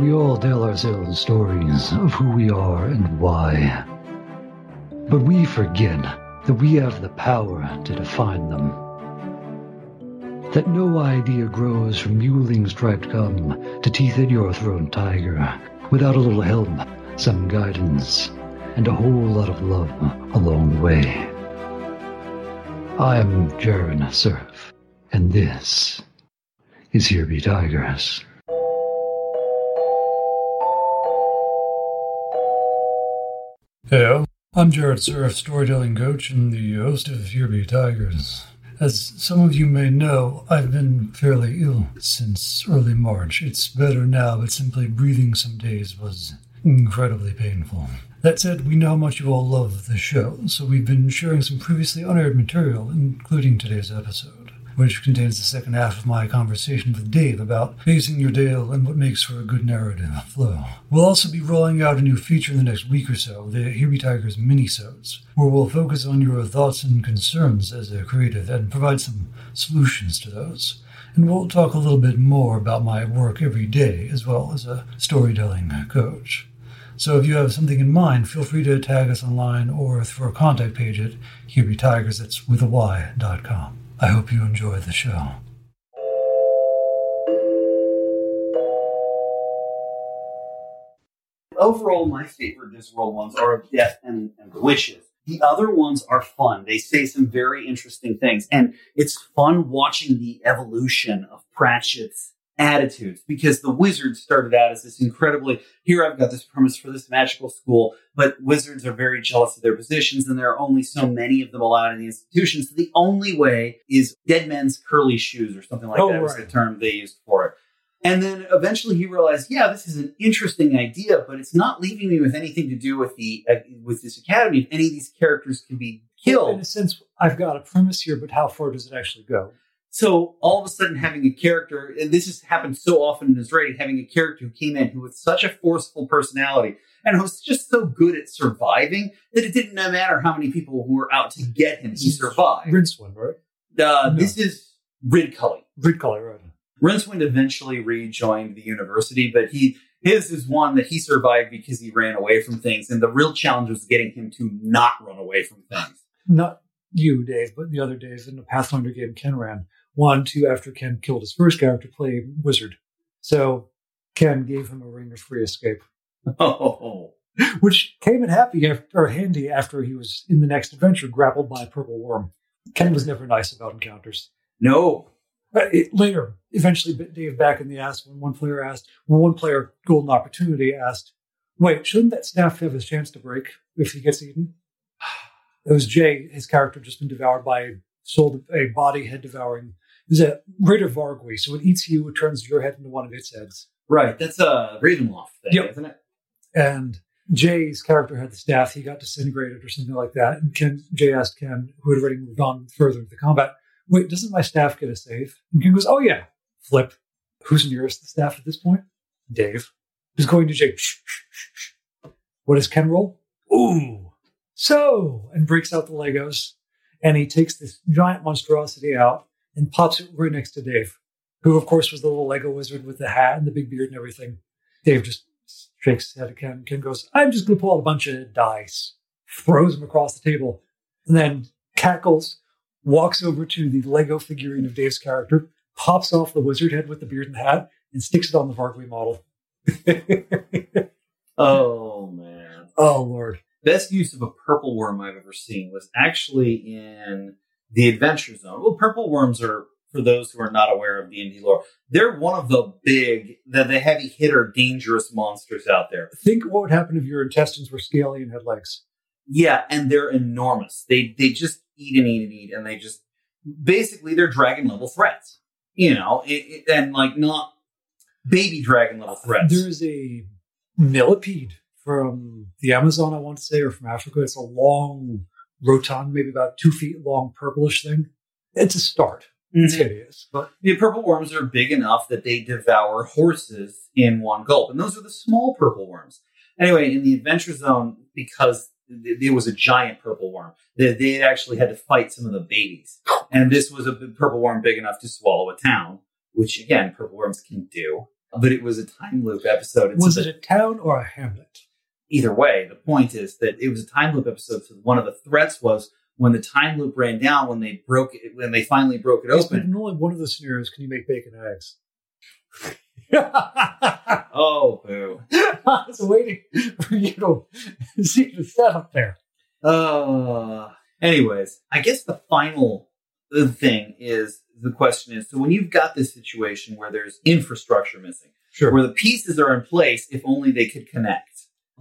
We all tell ourselves stories of who we are and why. But we forget that we have the power to define them. That no idea grows from muling striped gum to teeth at your throat tiger without a little help, some guidance, and a whole lot of love along the way. I'm Jared Surf, and this is Here Be Tigers. Hey, I'm Jared Surf, storytelling coach and the host of Here Be Tigers. As some of you may know, I've been fairly ill since early March. It's better now, but simply breathing some days was incredibly painful. That said, we know how much you all love the show, so we've been sharing some previously unaired material, including today's episode which contains the second half of my conversation with Dave about pacing your tale and what makes for a good narrative flow. We'll also be rolling out a new feature in the next week or so, the Here Be Tigers minisodes, where we'll focus on your thoughts and concerns as a creative and provide some solutions to those. And we'll talk a little bit more about my work every day, as well as a storytelling coach. So if you have something in mind, feel free to tag us online or through our contact page at HereBeTigers, that's with a Y, dot com. I hope you enjoy the show. Overall, my favorite Discworld ones are Death and, and Witches. The other ones are fun. They say some very interesting things, and it's fun watching the evolution of Pratchett's attitudes because the wizards started out as this incredibly here I've got this premise for this magical school, but wizards are very jealous of their positions and there are only so many of them allowed in the institution. So the only way is dead men's curly shoes or something like Oh, that right. was the term they used for it. And then eventually he realized, yeah, this is an interesting idea, but it's not leaving me with anything to do with the uh, with this academy. If any of these characters can be killed, In a sense, I've got a premise here, but how far does it actually go? So all of a sudden, having a character, and this has happened so often in his writing, having a character who came in who was such a forceful personality and who was just so good at surviving that it didn't matter how many people were out to get him, he survived. Rincewind, right? Uh, No. This is Ridcully. Reed color, right? Rincewind eventually rejoined the university, but he his is one that he survived because he ran away from things, and the real challenge was getting him to not run away from things. Not you, Dave, but the other Dave in the Pathfinder game Ken ran. One, two, after Ken killed his first character, play wizard. So Ken gave him a ring of free escape, Oh, which came in happy after, or handy after he was in the next adventure grappled by a purple worm. Ken was never nice about encounters. no. But it, later, eventually bit Dave back in the ass when one player asked, when one player, Golden Opportunity, asked, wait, shouldn't that staff have his chance to break if he gets eaten? It was Jay, his character, just been devoured by a soul, a body head devouring. Was a greater Vargouille, so it eats you, it turns your head into one of its heads. Right, that's a Ravenloft thing, Yep. isn't it? And Jay's character had the staff, he got disintegrated or something like that. And Ken, Jay asked Ken, who had already moved on further into the combat, wait, doesn't my staff get a save? And Ken goes, oh yeah. Flip. Who's nearest the staff at this point? Dave. Who's going to Jay? What does Ken roll? Ooh. So, and breaks out the Legos. And he takes this giant monstrosity out and pops it right next to Dave, who, of course, was the little Lego wizard with the hat and the big beard and everything. Dave just shakes his head at Ken. Ken goes, I'm just going to pull out a bunch of dice, throws them across the table, and then cackles, walks over to the Lego figurine of Dave's character, pops off the wizard head with the beard and hat, and sticks it on the Vargouille model. Oh man. oh, Lord. Best use of a purple worm I've ever seen was actually in the Adventure Zone. Well, purple worms are for those who are not aware of D&D lore. They're one of the big, the, the heavy hitter, dangerous monsters out there. Think what would happen if your intestines were scaly and had legs. Yeah, and they're enormous. They they just eat and eat and eat, and they just basically they're dragon level threats. You know, it, it- and like not baby dragon level threats. There is a millipede from the Amazon, I want to say, or from Africa. It's a long, rotund, maybe about two feet long, purplish thing. It's a start. It's Mhm. hideous, but The purple worms are big enough that they devour horses in one gulp, and those are the small purple worms. Anyway, in the Adventure Zone, because th- there was a giant purple worm, they, they actually had to fight some of the babies, and this was a purple worm big enough to swallow a town, which again, purple worms can do. but it was a time loop episode. And Was so it a town or a hamlet? Either way, the point is that it was a time loop episode. So one of the threats was when the time loop ran down, when they broke it, when they finally broke it Yes, open. in only one of the scenarios can you make bacon eggs. Oh, boo. I was waiting for you to see the setup there. Uh, anyways, I guess the final thing is the question is so when you've got this situation where there's infrastructure missing, Sure. where the pieces are in place, if only they could connect,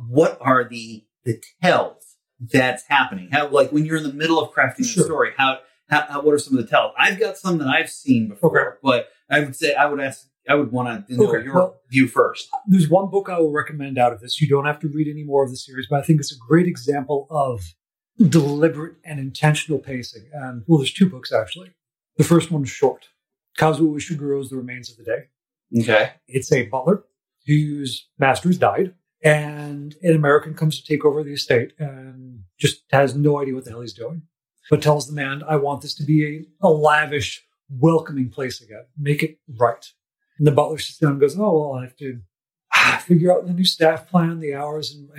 what are the the tells that's happening? How like when you're in the middle of crafting Sure. a story, how, how how what are some of the tells? I've got some that I've seen before, Okay. but I would say I would ask I would want to know Okay, your well- view first. There's one book I will recommend out of this. You don't have to read any more of the series, but I think it's a great example of deliberate and intentional pacing. And well, there's two books actually. The first one's short. Kazuo Ishiguro's The Remains of the Day. Okay. It's a butler whose master's died, and an American comes to take over the estate and just has no idea what the hell he's doing, but tells the man, I want this to be a, a lavish, welcoming place again. Make it right. And the butler sits down and goes, Oh, well, I have to figure out the new staff plan, the hours, and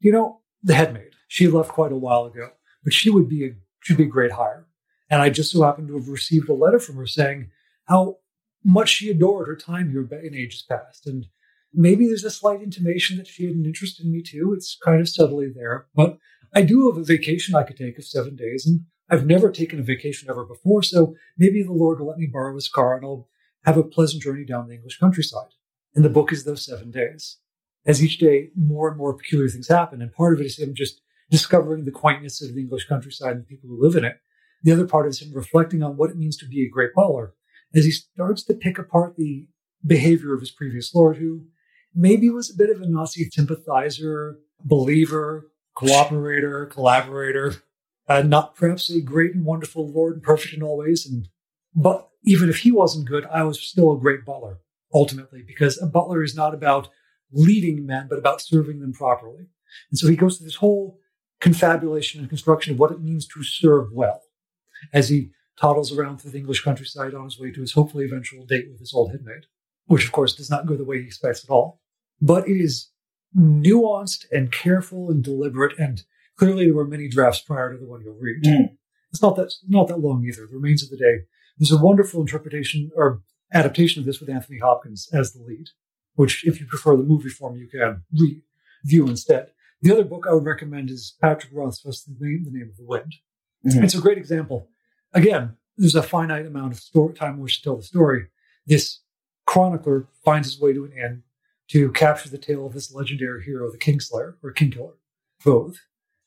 you know, the head maid. She left quite a while ago, but she would be a she'd be a great hire. And I just so happened to have received a letter from her saying how much she adored her time here in ages past. And maybe there's a slight intimation that she had an interest in me too. It's kind of subtly there. But I do have a vacation I could take of seven days, and I've never taken a vacation ever before. So maybe the Lord will let me borrow his car and I'll have a pleasant journey down the English countryside. And the book is those seven days. As each day, more and more peculiar things happen. And part of it is him just discovering the quaintness of the English countryside and the people who live in it. The other part is him reflecting on what it means to be a great butler as he starts to pick apart the behavior of his previous lord, who maybe was a bit of a Nazi sympathizer, believer, cooperator, collaborator, uh, not perhaps a great and wonderful lord and perfect in all ways. And but even if he wasn't good, I was still a great butler ultimately, because a butler is not about leading men, but about serving them properly. And so he goes through this whole confabulation and construction of what it means to serve well as he toddles around through the English countryside on his way to his hopefully eventual date with his old headmate, which of course does not go the way he expects at all. But it is nuanced and careful and deliberate, and clearly there were many drafts prior to the one you'll read. Mm. It's not that not that long either. The remains of the day. There's a wonderful interpretation or adaptation of this with Anthony Hopkins as the lead, which, if you prefer the movie form, you can review instead. The other book I would recommend is Patrick Rothfuss, The Name, the Name of the Wind. Mhm. It's a great example. Again, there's a finite amount of story, time in which to tell the story. This chronicler finds his way to an inn to capture the tale of this legendary hero, the Kingslayer or Kingkiller, both,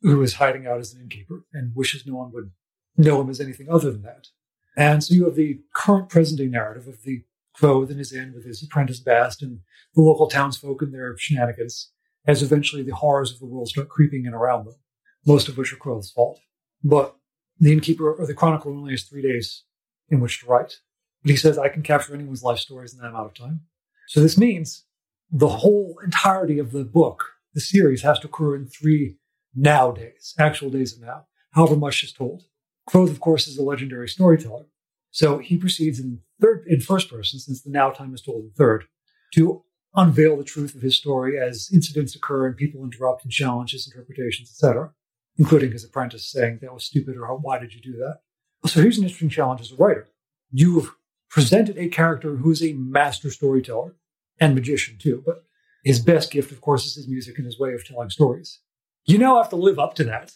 who is hiding out as an innkeeper and wishes no one would know him as anything other than that. And so you have the current present day narrative of the Kvothe and his inn with his apprentice Bast and the local townsfolk and their shenanigans, as eventually the horrors of the world start creeping in around them, most of which are Kvothe's fault. But the innkeeper or the chronicler only has three days in which to write. But he says, I can capture anyone's life stories in that amount of time. So this means the whole entirety of the book, the series, has to occur in three now days, actual days of now, however much is told. Kvothe, of course, is a legendary storyteller. So he proceeds in third, in first person, since the now time is told in third, to unveil the truth of his story as incidents occur and people interrupt and challenge his interpretations, etc., including his apprentice saying that was stupid or why did you do that? So here's an interesting challenge as a writer. You've presented a character who is a master storyteller and magician too, but his best gift, of course, is his music and his way of telling stories. You now have to live up to that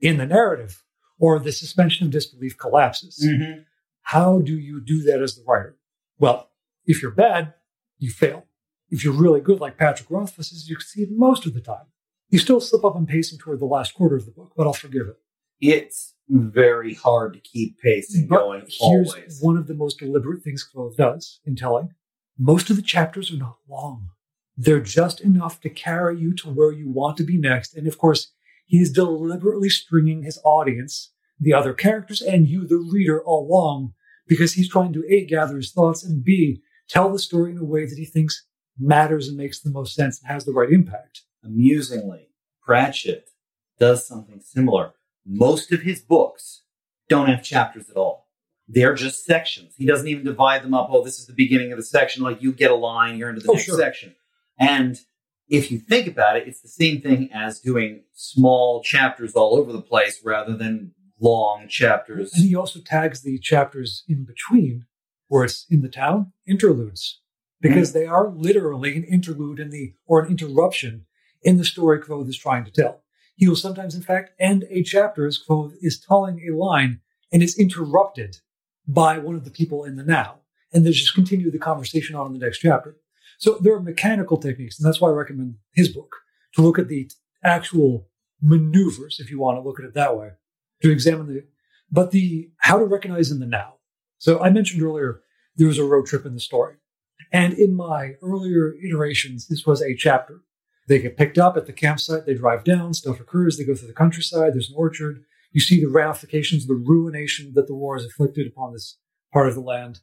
in the narrative, or the suspension of disbelief collapses. Mhm. How do you do that as the writer? Well, if you're bad, you fail. If you're really good, like Patrick Rothfuss is, you succeed most of the time. You still slip up on pacing toward the last quarter of the book, but I'll forgive it. It's very hard to keep pacing But going here's always. one of the most deliberate things Kvothe does in telling. Most of the chapters are not long. They're just enough to carry you to where you want to be next. And of course, he's deliberately stringing his audience, the other characters, and you, the reader, along because he's trying to A, gather his thoughts, and B, tell the story in a way that he thinks matters and makes the most sense and has the right impact. Amusingly, Pratchett does something similar. Most of his books don't have chapters at all. They're just sections. He doesn't even divide them up. Oh, this is the beginning of the section. Like you get a line, you're into the Oh, next sure. section. And if you think about it, it's the same thing as doing small chapters all over the place rather than long chapters. And he also tags the chapters in between, where it's in the town, interludes, because they are literally an interlude in the or an interruption in the story Kvothe is trying to tell. He will sometimes, in fact, end a chapter as Kvothe is telling a line and is interrupted by one of the people in the now, and they just continue the conversation on in the next chapter. So there are mechanical techniques, and that's why I recommend his book to look at the actual maneuvers, if you want to look at it that way, to examine the but the how to recognize in the now. So I mentioned earlier there was a road trip in the story. And in my earlier iterations, this was a chapter. They get picked up at the campsite, they drive down, stuff occurs, they go through the countryside, there's an orchard. You see the ramifications, the ruination that the war has inflicted upon this part of the land,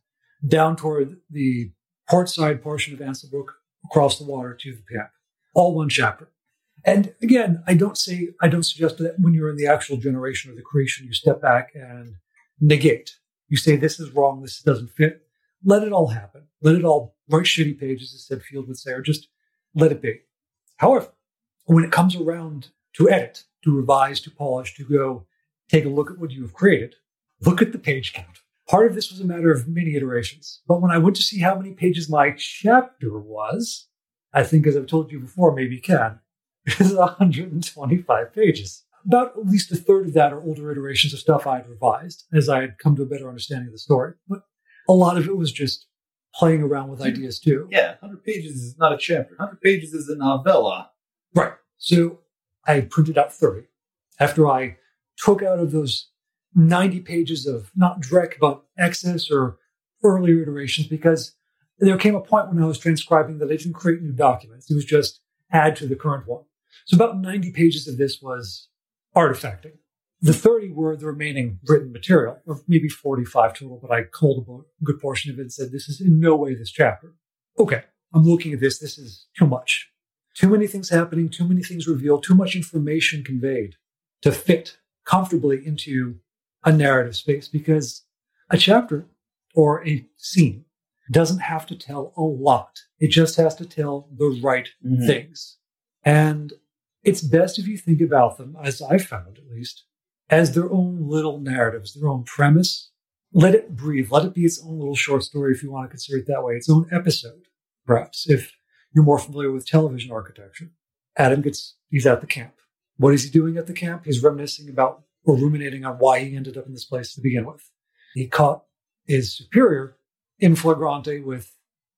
down toward the port side portion of Anselbrook, across the water to the camp. All one chapter. And again, I don't say, I don't suggest that when you're in the actual generation or the creation, you step back and negate. You say, this is wrong, this doesn't fit. Let it all happen. Let it all write shitty pages, as Ted Field would say, or just let it be. However, when it comes around to edit, to revise, to polish, to go take a look at what you have created, look at the page count. Part of this was a matter of many iterations. But when I went to see how many pages my chapter was, I think, as I've told you before, maybe can, it is 125 pages. About at least a third of that are older iterations of stuff I had revised as I had come to a better understanding of the story. But a lot of it was just playing around with ideas too. yeah, 100 pages is not a chapter. 100 pages is a novella. Right. So I printed out 30 after I took out of those 90 pages of not Drek, but excess or earlier iterations because there came a point when I was transcribing that I didn't create new documents. It was just add to the current one. So about 90 pages of this was artifacting. The 30 were the remaining written material, or maybe 45 total, but I culled a good portion of it and said, this is in no way this chapter. Okay, I'm looking at this. This is too much. Too many things happening, too many things revealed, too much information conveyed to fit comfortably into a narrative space because a chapter or a scene doesn't have to tell a lot. It just has to tell the right Mhm. things. And it's best if you think about them, as I've found at least, as their own little narratives, their own premise. Let it breathe. Let it be its own little short story, if you want to consider it that way, its own episode, perhaps, if you're more familiar with television architecture. Adam gets, he's at the camp. What is he doing at the camp? He's reminiscing about or ruminating on why he ended up in this place to begin with. He caught his superior in flagrante with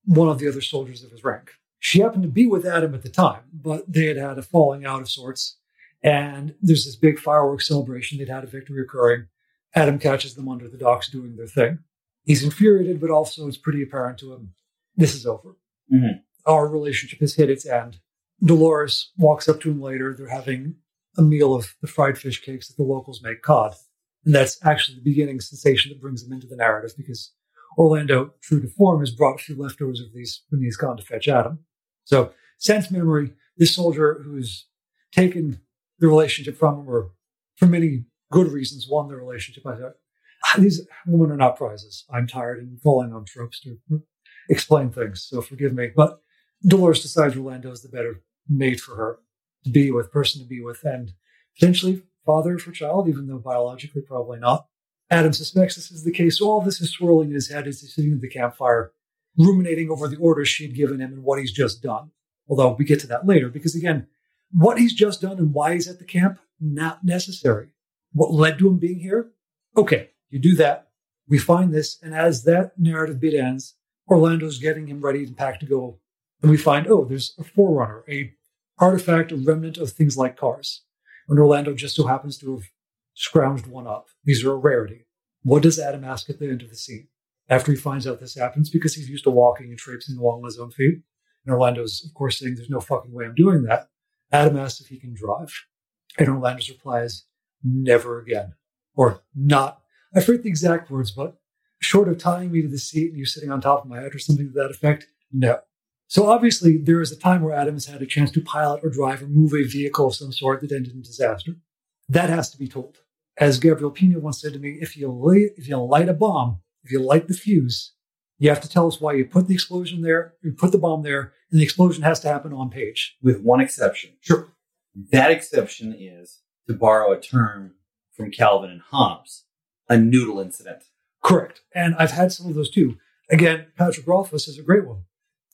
one of the other soldiers of his rank. She happened to be with Adam at the time, but they had had a falling out of sorts. And there's this big fireworks celebration. They'd had a victory occurring. Adam catches them under the docks doing their thing. He's infuriated, but also it's pretty apparent to him this is over. Mhm. Our relationship has hit its end. Dolores walks up to him later. They're having a meal of the fried fish cakes that the locals make cod. And that's actually the beginning sensation that brings him into the narrative because Orlando, true to form, has brought a few leftovers of these when he's gone to fetch Adam. So, sense memory, this soldier who's taken the relationship from him, or for many good reasons, won the relationship. I thought, "Ah, these women are not prizes. I'm tired and falling on tropes to explain things, so forgive me. But Dolores decides Orlando is the better mate for her to be with, person to be with, and potentially father for child, even though biologically probably not. Adam suspects this is the case. So all this is swirling in his head as he's sitting at the campfire, ruminating over the orders she'd given him and what he's just done. Although we get to that later, because again, what he's just done and why he's at the camp, not necessary. What led to him being here? Okay, you do that. We find this, and as that narrative bit ends, Orlando's getting him ready and packed to go. And we find, oh, there's a forerunner, a artifact, a remnant of things like cars. And Orlando just so happens to have scrounged one up. These are a rarity. What does Adam ask at the end of the scene? After he finds out this happens, because he's used to walking and traipsing along on his own feet. And Orlando's, of course, saying, There's no fucking way I'm doing that. Adam asks if he can drive. And Orlando's reply is, Never again. Or not. I forget the exact words, but short of tying me to the seat and you sitting on top of my head or something to that effect, no. So obviously, there is a time where Adam has had a chance to pilot or drive or move a vehicle of some sort that ended in disaster. That has to be told. As Gabriel Pina once said to me, if you if you light a bomb, if you light the fuse, you have to tell us why you put the explosion there, you put the bomb there, and the explosion has to happen on page. With one exception. Sure. That exception is, to borrow a term from Calvin and Hobbes, a noodle incident. Correct. And I've had some of those too. Again, Patrick Rothfuss is a great one.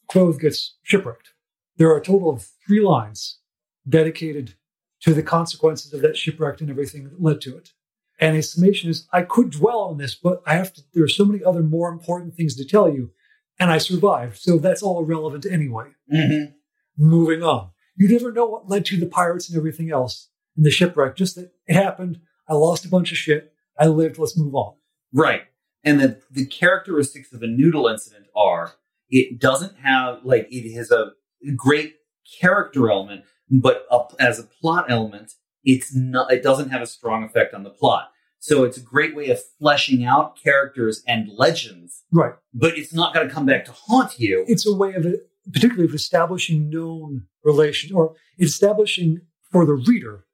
Kvothe gets shipwrecked. There are a total of three lines dedicated to the consequences of that shipwreck and everything that led to it. And his summation is, I could dwell on this, but I have to, there are so many other more important things to tell you. And I survived. So that's all irrelevant anyway. Mm-hmm. Moving on. You never know what led to the pirates and everything else in the shipwreck. Just that it happened. I lost a bunch of shit. I lived. Let's move on. Right. And the, the characteristics of a noodle incident are it doesn't have, like, it has a great character element, but a, as a plot element, it's not, it doesn't have a strong effect on the plot. So it's a great way of fleshing out characters and legends, Right. but it's not going to come back to haunt you. It's a way of, particularly of establishing known relations or establishing for the reader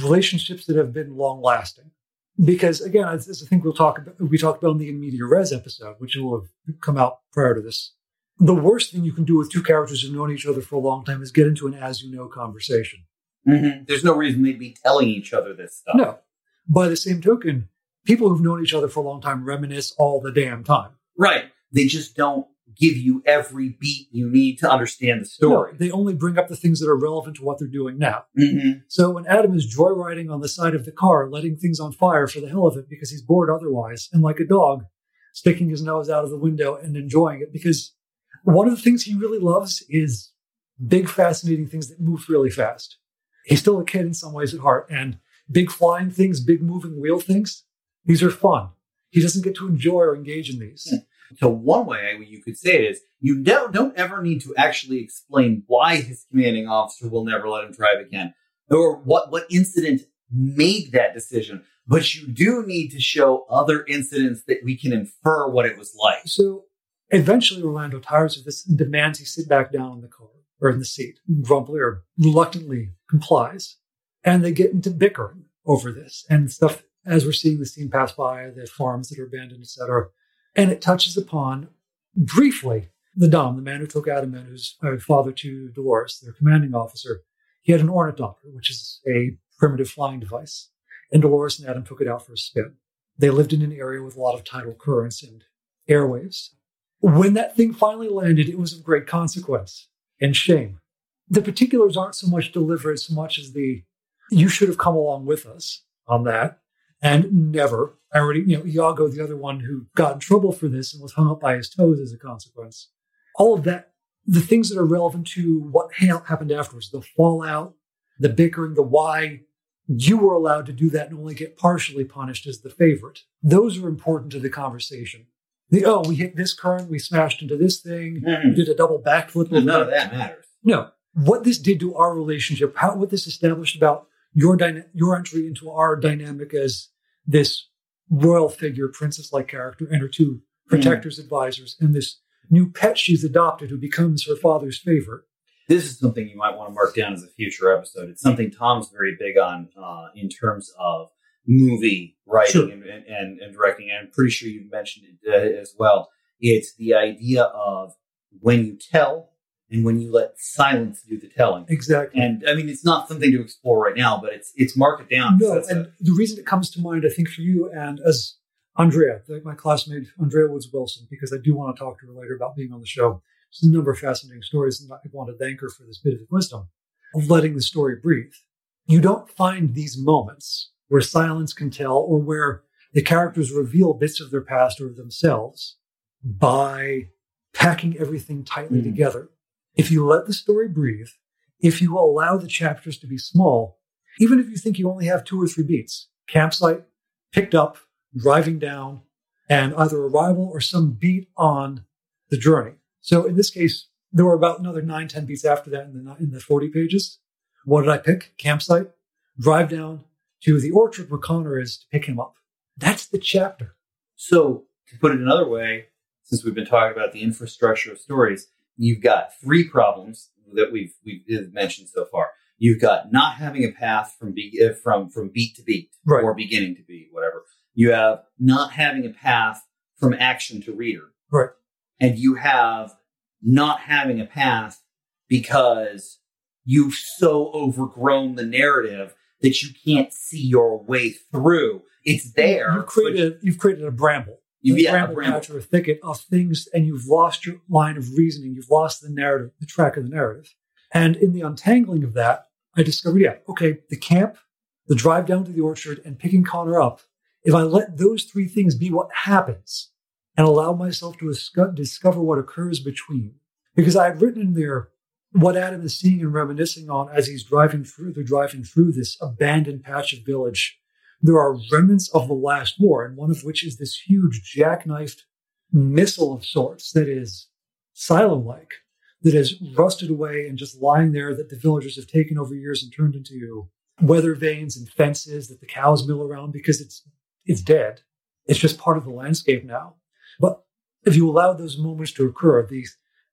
relationships that have been long lasting. Because again, as, as I think we'll talk about, we talked about in the In Media Res episode, which will have come out prior to this. The worst thing you can do with two characters who've known each other for a long time is get into an as you know conversation. Mm-hmm. There's no reason they'd be telling each other this stuff. No. By the same token, people who've known each other for a long time reminisce all the damn time. Right. They just don't give you every beat you need to understand the story. No, they only bring up the things that are relevant to what they're doing now. Mm-hmm. So when Adam is joyriding on the side of the car, letting things on fire for the hell of it because he's bored otherwise, and like a dog, sticking his nose out of the window and enjoying it because one of the things he really loves is big, fascinating things that move really fast. He's still a kid in some ways at heart, and big flying things, big moving wheel things, these are fun. He doesn't get to enjoy or engage in these. So one way you could say it is you don't, don't ever need to actually explain why his commanding officer will never let him drive again or what, what incident made that decision. But you do need to show other incidents that we can infer what it was like. So eventually Orlando tires of this and demands he sit back down in the car or in the seat. Grumpler reluctantly complies. And they get into bickering over this and stuff as we're seeing the scene pass by, the farms that are abandoned, etc. And it touches upon briefly the Dom, the man who took Adam in, who's uh, father to Dolores, their commanding officer. He had an ornithopter, which is a primitive flying device. And Dolores and Adam took it out for a spin. They lived in an area with a lot of tidal currents and airwaves. When that thing finally landed, it was of great consequence and shame. The particulars aren't so much delivered so much as the you should have come along with us on that. And never. I already, you know, Iago, the other one who got in trouble for this and was hung up by his toes as a consequence. All of that, the things that are relevant to what happened afterwards, the fallout, the bickering, the why you were allowed to do that and only get partially punished as the favorite. Those are important to the conversation. The, oh, we hit this current, we smashed into this thing, we hmm. did a double backflip. None of that matters. No. What this did to our relationship, how what this established about your dyna- your entry into our dynamic as this royal figure, princess-like character, and her two protectors, advisors, and this new pet she's adopted who becomes her father's favorite. This is something you might want to mark down as a future episode. It's something Tom's very big on uh, in terms of movie writing Sure. and, and, and directing. And I'm pretty sure you've mentioned it uh, as well. It's the idea of when you tell and when you let silence do the telling. Exactly. And I mean, it's not something to explore right now, but it's it's mark it down. No, and the reason it comes to mind, I think, for you and as Andrea, my classmate Andrea Woods Wilson, because I do want to talk to her later about being on the show. There's a number of fascinating stories, and I want to thank her for this bit of wisdom of letting the story breathe. You don't find these moments where silence can tell or where the characters reveal bits of their past or of themselves by packing everything tightly Mhm. together. If you let the story breathe, if you allow the chapters to be small, even if you think you only have two or three beats, campsite, picked up, driving down, and either arrival or some beat on the journey. So in this case, there were about another nine, 10 beats after that in the, in the 40 pages. What did I pick? Campsite, drive down to the orchard where Connor is to pick him up. That's the chapter. So, to put it another way, since we've been talking about the infrastructure of stories, you've got three problems that we've we've mentioned so far. You've got not having a path from be- uh, from from beat to beat Right. or beginning to beat, whatever. You have not having a path from action to reader, Right. and you have not having a path because you've so overgrown the narrative that you can't see your way through. It's there. You've created, you've created a bramble. You, yeah, patch or a thicket of things, and you've lost your line of reasoning. You've lost the narrative, the track of the narrative. And in the untangling of that, I discovered, yeah, okay, the camp, the drive down to the orchard, and picking Connor up. If I let those three things be what happens and allow myself to discover what occurs between, because I had written in there what Adam is seeing and reminiscing on as he's driving through, they're driving through this abandoned patch of village there are remnants of the last war, and one of which is this huge jackknifed missile of sorts that is silo like, that is rusted away and just lying there that the villagers have taken over years and turned into weather vanes and fences that the cows mill around because it's it's dead. It's just part of the landscape now. But if you allow those moments to occur, the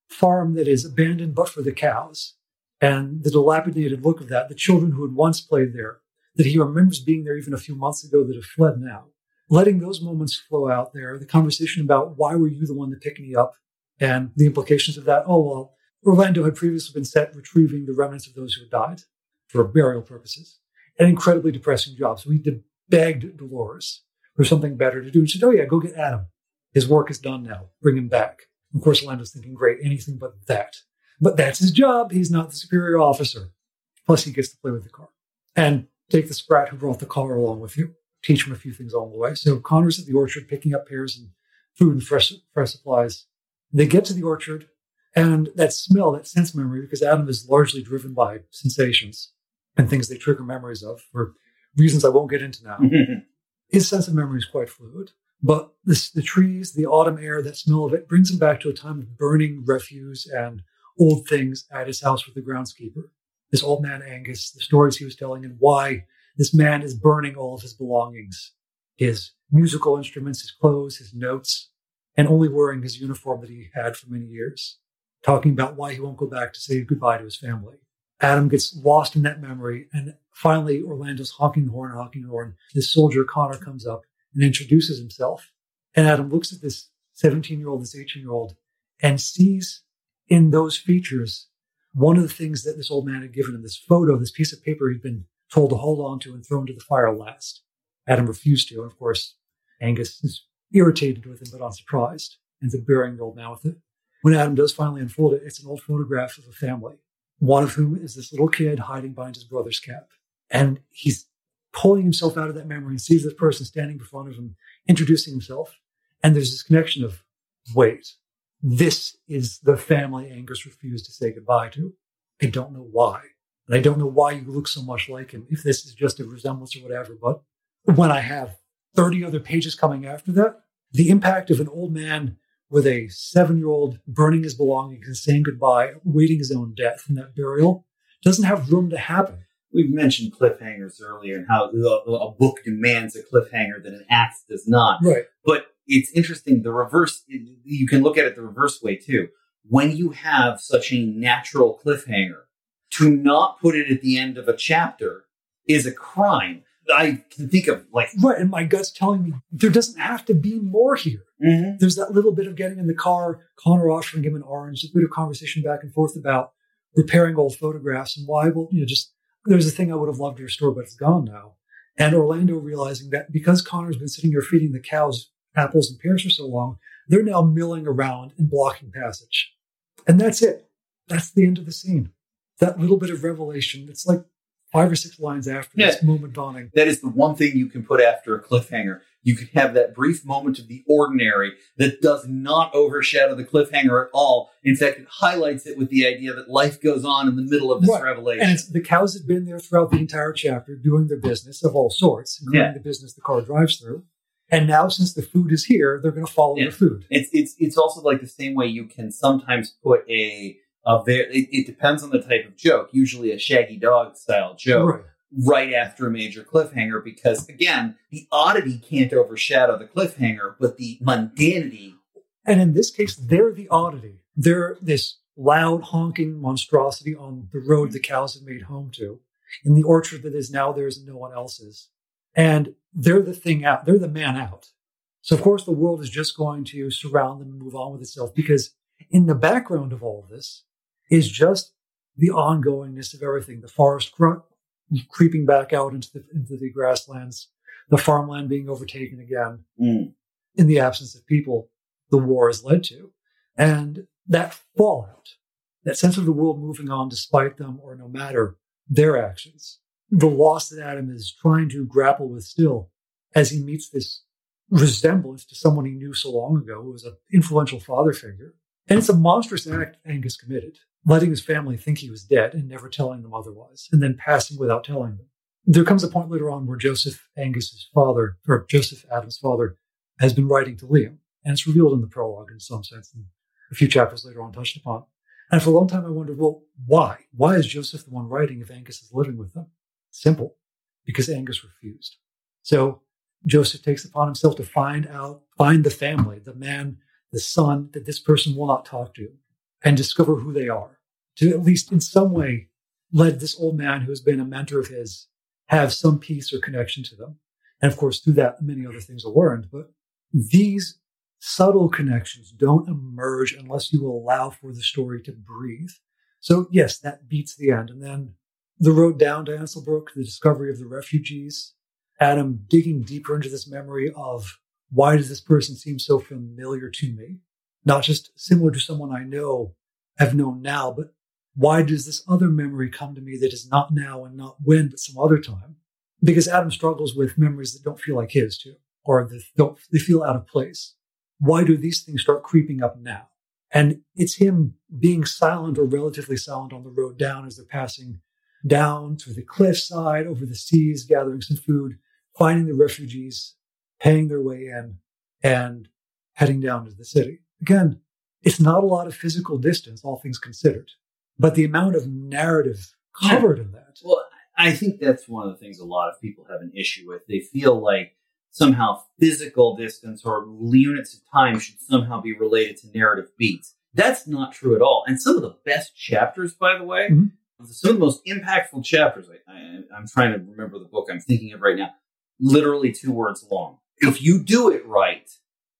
farm that is abandoned but for the cows, and the dilapidated look of that, the children who had once played there, that he remembers being there even a few months ago that have fled now. Letting those moments flow out there, the conversation about why were you the one to pick me up and the implications of that. Oh, well, Orlando had previously been set retrieving the remnants of those who had died for burial purposes. An incredibly depressing job. So he begged Dolores for something better to do. And she said, Oh, yeah, go get Adam. His work is done now. Bring him back. Of course, Orlando's thinking, Great, anything but that. But that's his job. He's not the superior officer. Plus, he gets to play with the car. And take the sprat who brought the car along with you, teach him a few things along the way. So Connor's at the orchard picking up pears and food and fresh, fresh supplies. They get to the orchard, and that smell, that sense memory, because Adam is largely driven by sensations and things they trigger memories of for reasons I won't get into now. His sense of memory is quite fluid. But this, the trees, the autumn air, that smell of it brings him back to a time of burning refuse and old things at his house with the groundskeeper this old man Angus, the stories he was telling, and why this man is burning all of his belongings his musical instruments, his clothes, his notes, and only wearing his uniform that he had for many years, talking about why he won't go back to say goodbye to his family. Adam gets lost in that memory, and finally, Orlando's honking the horn, honking the horn. This soldier, Connor, comes up and introduces himself. And Adam looks at this 17 year old, this 18 year old, and sees in those features one of the things that this old man had given him, this photo, this piece of paper he'd been told to hold on to and throw into the fire last. Adam refused to, and of course, Angus is irritated with him, but unsurprised, ends up burying the old man with it. When Adam does finally unfold it, it's an old photograph of a family, one of whom is this little kid hiding behind his brother's cap. And he's pulling himself out of that memory and sees this person standing in front of him, introducing himself. And there's this connection of, wait, this is the family Angus refused to say goodbye to. I don't know why. And I don't know why you look so much like him, if this is just a resemblance or whatever. But when I have 30 other pages coming after that, the impact of an old man with a seven year old burning his belongings and saying goodbye, waiting his own death in that burial, doesn't have room to happen. We've mentioned cliffhangers earlier and how a a book demands a cliffhanger that an act does not. Right. But it's interesting. The reverse, you can look at it the reverse way too. When you have such a natural cliffhanger, to not put it at the end of a chapter is a crime. I can think of like, Right. And my gut's telling me there doesn't have to be more here. Mm-hmm. There's that little bit of getting in the car, Connor offering him an orange, a bit of conversation back and forth about repairing old photographs and why, well, you know, just there's a thing I would have loved to restore, but it's gone now. And Orlando realizing that because Connor's been sitting here feeding the cows apples and pears for so long, they're now milling around and blocking passage. And that's it. That's the end of the scene. That little bit of revelation, it's like five or six lines after this moment dawning. that is the one thing you can put after a cliffhanger. You can have that brief moment of the ordinary that does not overshadow the cliffhanger at all. In fact, it highlights it with the idea that life goes on in the middle of this Right. revelation. And it's, the cows had been there throughout the entire chapter doing their business of all sorts, including Yeah. the business the car drives through. And now, since the food is here, they're going to follow Yeah. the food. It's it's it's also like the same way you can sometimes put a a very it, it depends on the type of joke. Usually a shaggy dog style joke Right. right after a major cliffhanger because again the oddity can't overshadow the cliffhanger, but the mundanity. And in this case, they're the oddity. They're this loud honking monstrosity on the road the cows have made home to, in the orchard that is now theirs and no one else's. And they're the thing out, they're the man out. So, of course, the world is just going to surround them and move on with itself because in the background of all of this is just the ongoingness of everything the forest cr- creeping back out into the, into the grasslands, the farmland being overtaken again Mm. in the absence of people the war has led to. And that fallout, that sense of the world moving on despite them or no matter their actions, the loss that Adam is trying to grapple with still as he meets this resemblance to someone he knew so long ago who was an influential father figure. And it's a monstrous act Angus committed, letting his family think he was dead and never telling them otherwise, and then passing without telling them. There comes a point later on where Joseph Angus's father, or Joseph Adam's father, has been writing to Liam, and it's revealed in the prologue in some sense, and a few chapters later on touched upon. And for a long time, I wondered, well, why? Why is Joseph the one writing if Angus is living with them? Simple, because Angus refused. So Joseph takes upon himself to find out, find the family, the man, the son that this person will not talk to, and discover who they are. To at least in some way let this old man who has been a mentor of his have some peace or connection to them. And of course, through that, many other things are learned. But these subtle connections don't emerge unless you allow for the story to breathe. So yes, that beats the end. And then the road down to Anselbrook, the discovery of the refugees, Adam digging deeper into this memory of why does this person seem so familiar to me? Not just similar to someone I know, have known now, but why does this other memory come to me that is not now and not when, but some other time? Because Adam struggles with memories that don't feel like his too, or that don't, they feel out of place. Why do these things start creeping up now? And it's him being silent or relatively silent on the road down as they're passing down through the cliffside, over the seas, gathering some food, finding the refugees, paying their way in, and heading down to the city. Again, it's not a lot of physical distance, all things considered, but the amount of narrative covered in that. Well, I think that's one of the things a lot of people have an issue with. They feel like somehow physical distance or units of time should somehow be related to narrative beats. That's not true at all. And some of the best chapters, by the way, Mhm. Some of the most impactful chapters, I, I, I'm trying to remember the book I'm thinking of right now, literally two words long. If you do it right,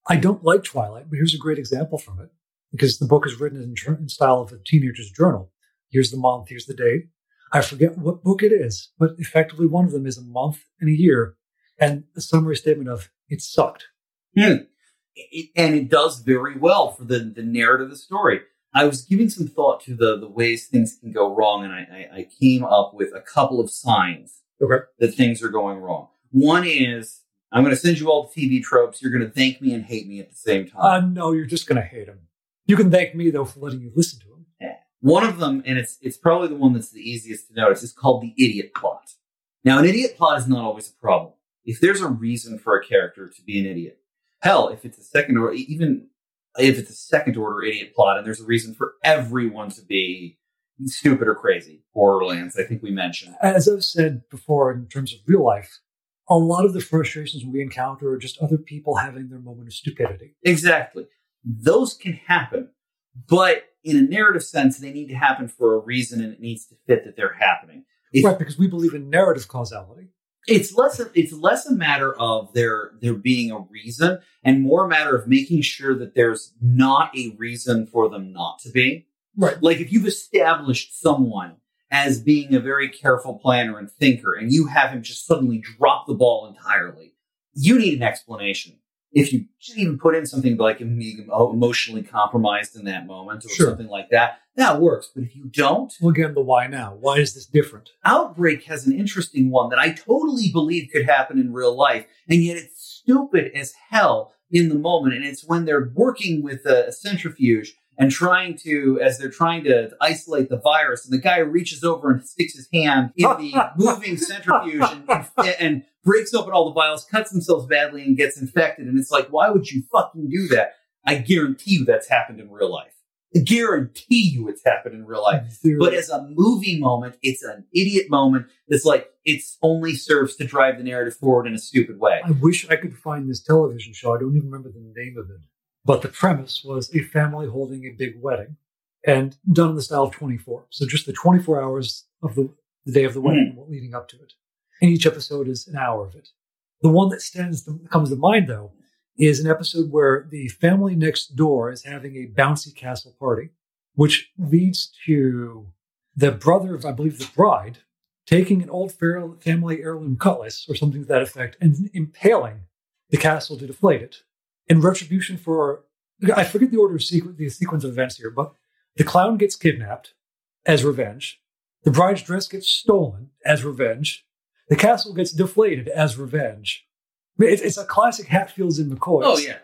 I don't like Twilight, but here's a great example from it because the book is written in, in style of a teenager's journal. Here's the month, here's the date. I forget what book it is, but effectively one of them is a month and a year and a summary statement of it sucked. Hmm. It, and it does very well for the, the narrative of the story. I was giving some thought to the, the ways things can go wrong, and I, I, I came up with a couple of signs Okay. that things are going wrong. One is I'm going to send you all the TV tropes. You're going to thank me and hate me at the same Uh, time. no, you're just going to hate them. You can thank me though for letting you listen to him. One of them, and it's it's probably the one that's the easiest to notice, is called the idiot plot. Now, an idiot plot is not always a problem. If there's a reason for a character to be an idiot, hell, if it's a second or even if it's a second order idiot plot, and there's a reason for everyone to be stupid or crazy, Borderlands, I think we mentioned. As I've said before, in terms of real life, a lot of the frustrations we encounter are just other people having their moment of stupidity. Exactly. Those can happen, but in a narrative sense, they need to happen for a reason, and it needs to fit that they're happening. If, right, because we believe in narrative causality. It's less a, it's less a matter of there there being a reason and more a matter of making sure that there's not a reason for them not to be Right. like if you've established someone as being a very careful planner and thinker and you have him just suddenly drop the ball entirely you need an explanation if you just even put in something like him being emo- emotionally compromised in that moment or Sure. something like that that works but if you don't Well, again, the why now? Why is this different? Outbreak has an interesting one that I totally believe could happen in real life, and yet it's stupid as hell in the moment. And it's when they're working with a, a centrifuge and trying to, as they're trying to isolate the virus, and the guy reaches over and sticks his hand in the moving centrifuge and, and, and breaks open all the vials, cuts themselves badly, and gets infected. And it's like, why would you fucking do that? I guarantee you that's happened in real life. I guarantee you it's happened in real life. But as a movie moment, it's an idiot moment that's like it's only serves to drive the narrative forward in a stupid way. I wish I could find this television show. I don't even remember the name of it. But the premise was a family holding a big wedding. and done in the style of 24. So just the 24 hours of the, the day of the wedding mm. leading up to it. And each episode is an hour of it. The one that stands comes to mind though is an episode where the family next door is having a bouncy castle party, which leads to the brother of, I believe, the bride taking an old family heirloom cutlass or something to that effect and impaling the castle to deflate it in retribution for I forget the order of sequence, the sequence of events here, but the clown gets kidnapped as revenge. The bride's dress gets stolen as revenge. The castle gets deflated as revenge. It's, a classic Hatfields and McCoys. Oh yeah,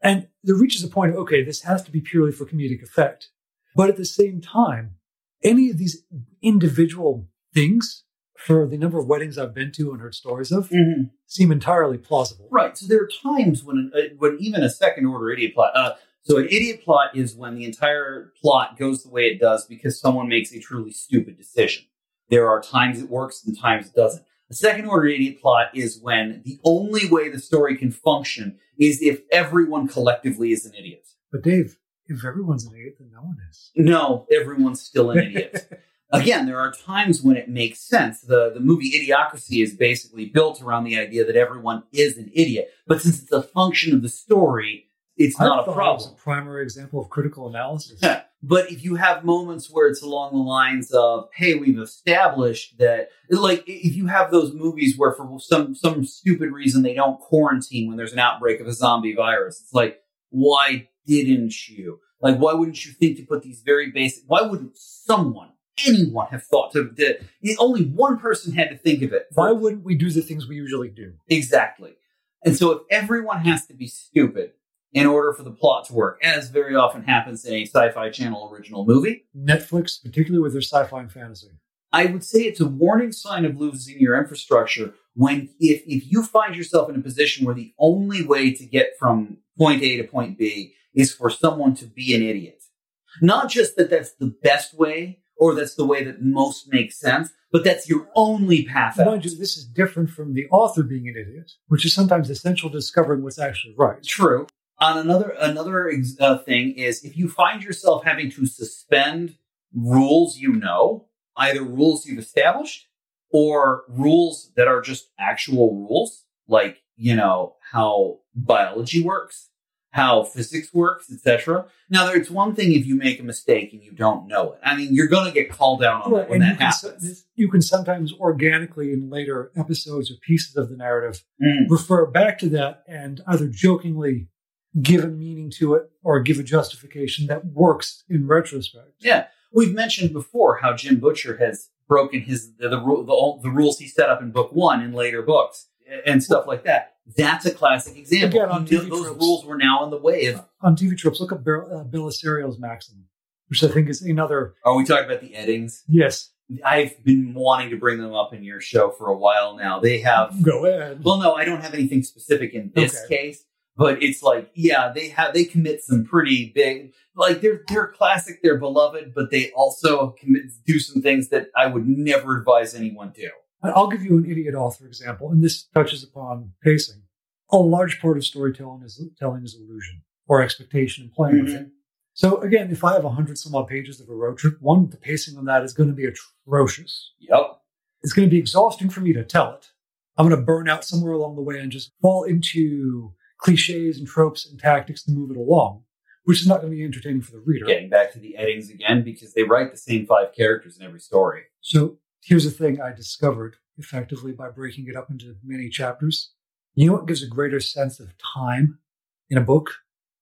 and there reaches a point of okay, this has to be purely for comedic effect, but at the same time, any of these individual things for the number of weddings I've been to and heard stories of mm-hmm. seem entirely plausible. Right. So there are times when, uh, when even a second order idiot plot. Uh, so an idiot plot is when the entire plot goes the way it does because someone makes a truly stupid decision. There are times it works and times it doesn't. A second order idiot plot is when the only way the story can function is if everyone collectively is an idiot. But Dave, if everyone's an idiot, then no one is. No, everyone's still an idiot. again, there are times when it makes sense. The, the movie Idiocracy is basically built around the idea that everyone is an idiot. But since it's a function of the story, it's I not a problem. a primary example of critical analysis. but if you have moments where it's along the lines of, hey, we've established that, like, if you have those movies where for some, some stupid reason they don't quarantine when there's an outbreak of a zombie virus, it's like, why didn't you? Like, why wouldn't you think to put these very basic, why wouldn't someone anyone have thought to, to only one person had to think of it. Why wouldn't we do the things we usually do? Exactly. And so if everyone has to be stupid in order for the plot to work, as very often happens in a sci-fi channel original movie, Netflix, particularly with their sci-fi and fantasy, I would say it's a warning sign of losing your infrastructure when if if you find yourself in a position where the only way to get from point A to point B is for someone to be an idiot. Not just that that's the best way or that's the way that most makes sense, but that's your only path out. Mind you, this is different from the author being an idiot, which is sometimes essential to discovering what's actually right. True. On another another uh, thing is if you find yourself having to suspend rules you know, either rules you've established or rules that are just actual rules, like you know how biology works how physics works, etc. Now, it's one thing if you make a mistake and you don't know it. I mean, you're going to get called out on that when that happens. you can sometimes organically in later episodes or pieces of the narrative mm. refer back to that and either jokingly give a meaning to it or give a justification that works in retrospect. Yeah. We've mentioned before how Jim Butcher has broken his the, the, the, the rules he set up in book one in later books and stuff like that. That's a classic example. Again, on TV those rules were now in the way of on TV tropes. Look up Bill, uh, Bellisario's maxim, which I think is another. Are we talking about the Eddings? Yes. I've been wanting to bring them up in your show for a while now. They have go ahead. Well, no, I don't have anything specific in this okay. case, but it's like, yeah, they have they commit some pretty big, like they're they're classic, they're beloved, but they also commit do some things that I would never advise anyone do. I'll give you an idiot author example, and this touches upon pacing. A large part of storytelling is telling is illusion or expectation and playing mm-hmm. with it. So again, if I have a hundred some odd pages of a road trip, one, the pacing on that is going to be atrocious. Yep. It's going to be exhausting for me to tell it. I'm going to burn out somewhere along the way and just fall into cliches and tropes and tactics to move it along, which is not going to be entertaining for the reader. Getting back to the Eddings again, because they write the same five characters in every story. So Here's the thing I discovered effectively by breaking it up into many chapters. You know what gives a greater sense of time in a book?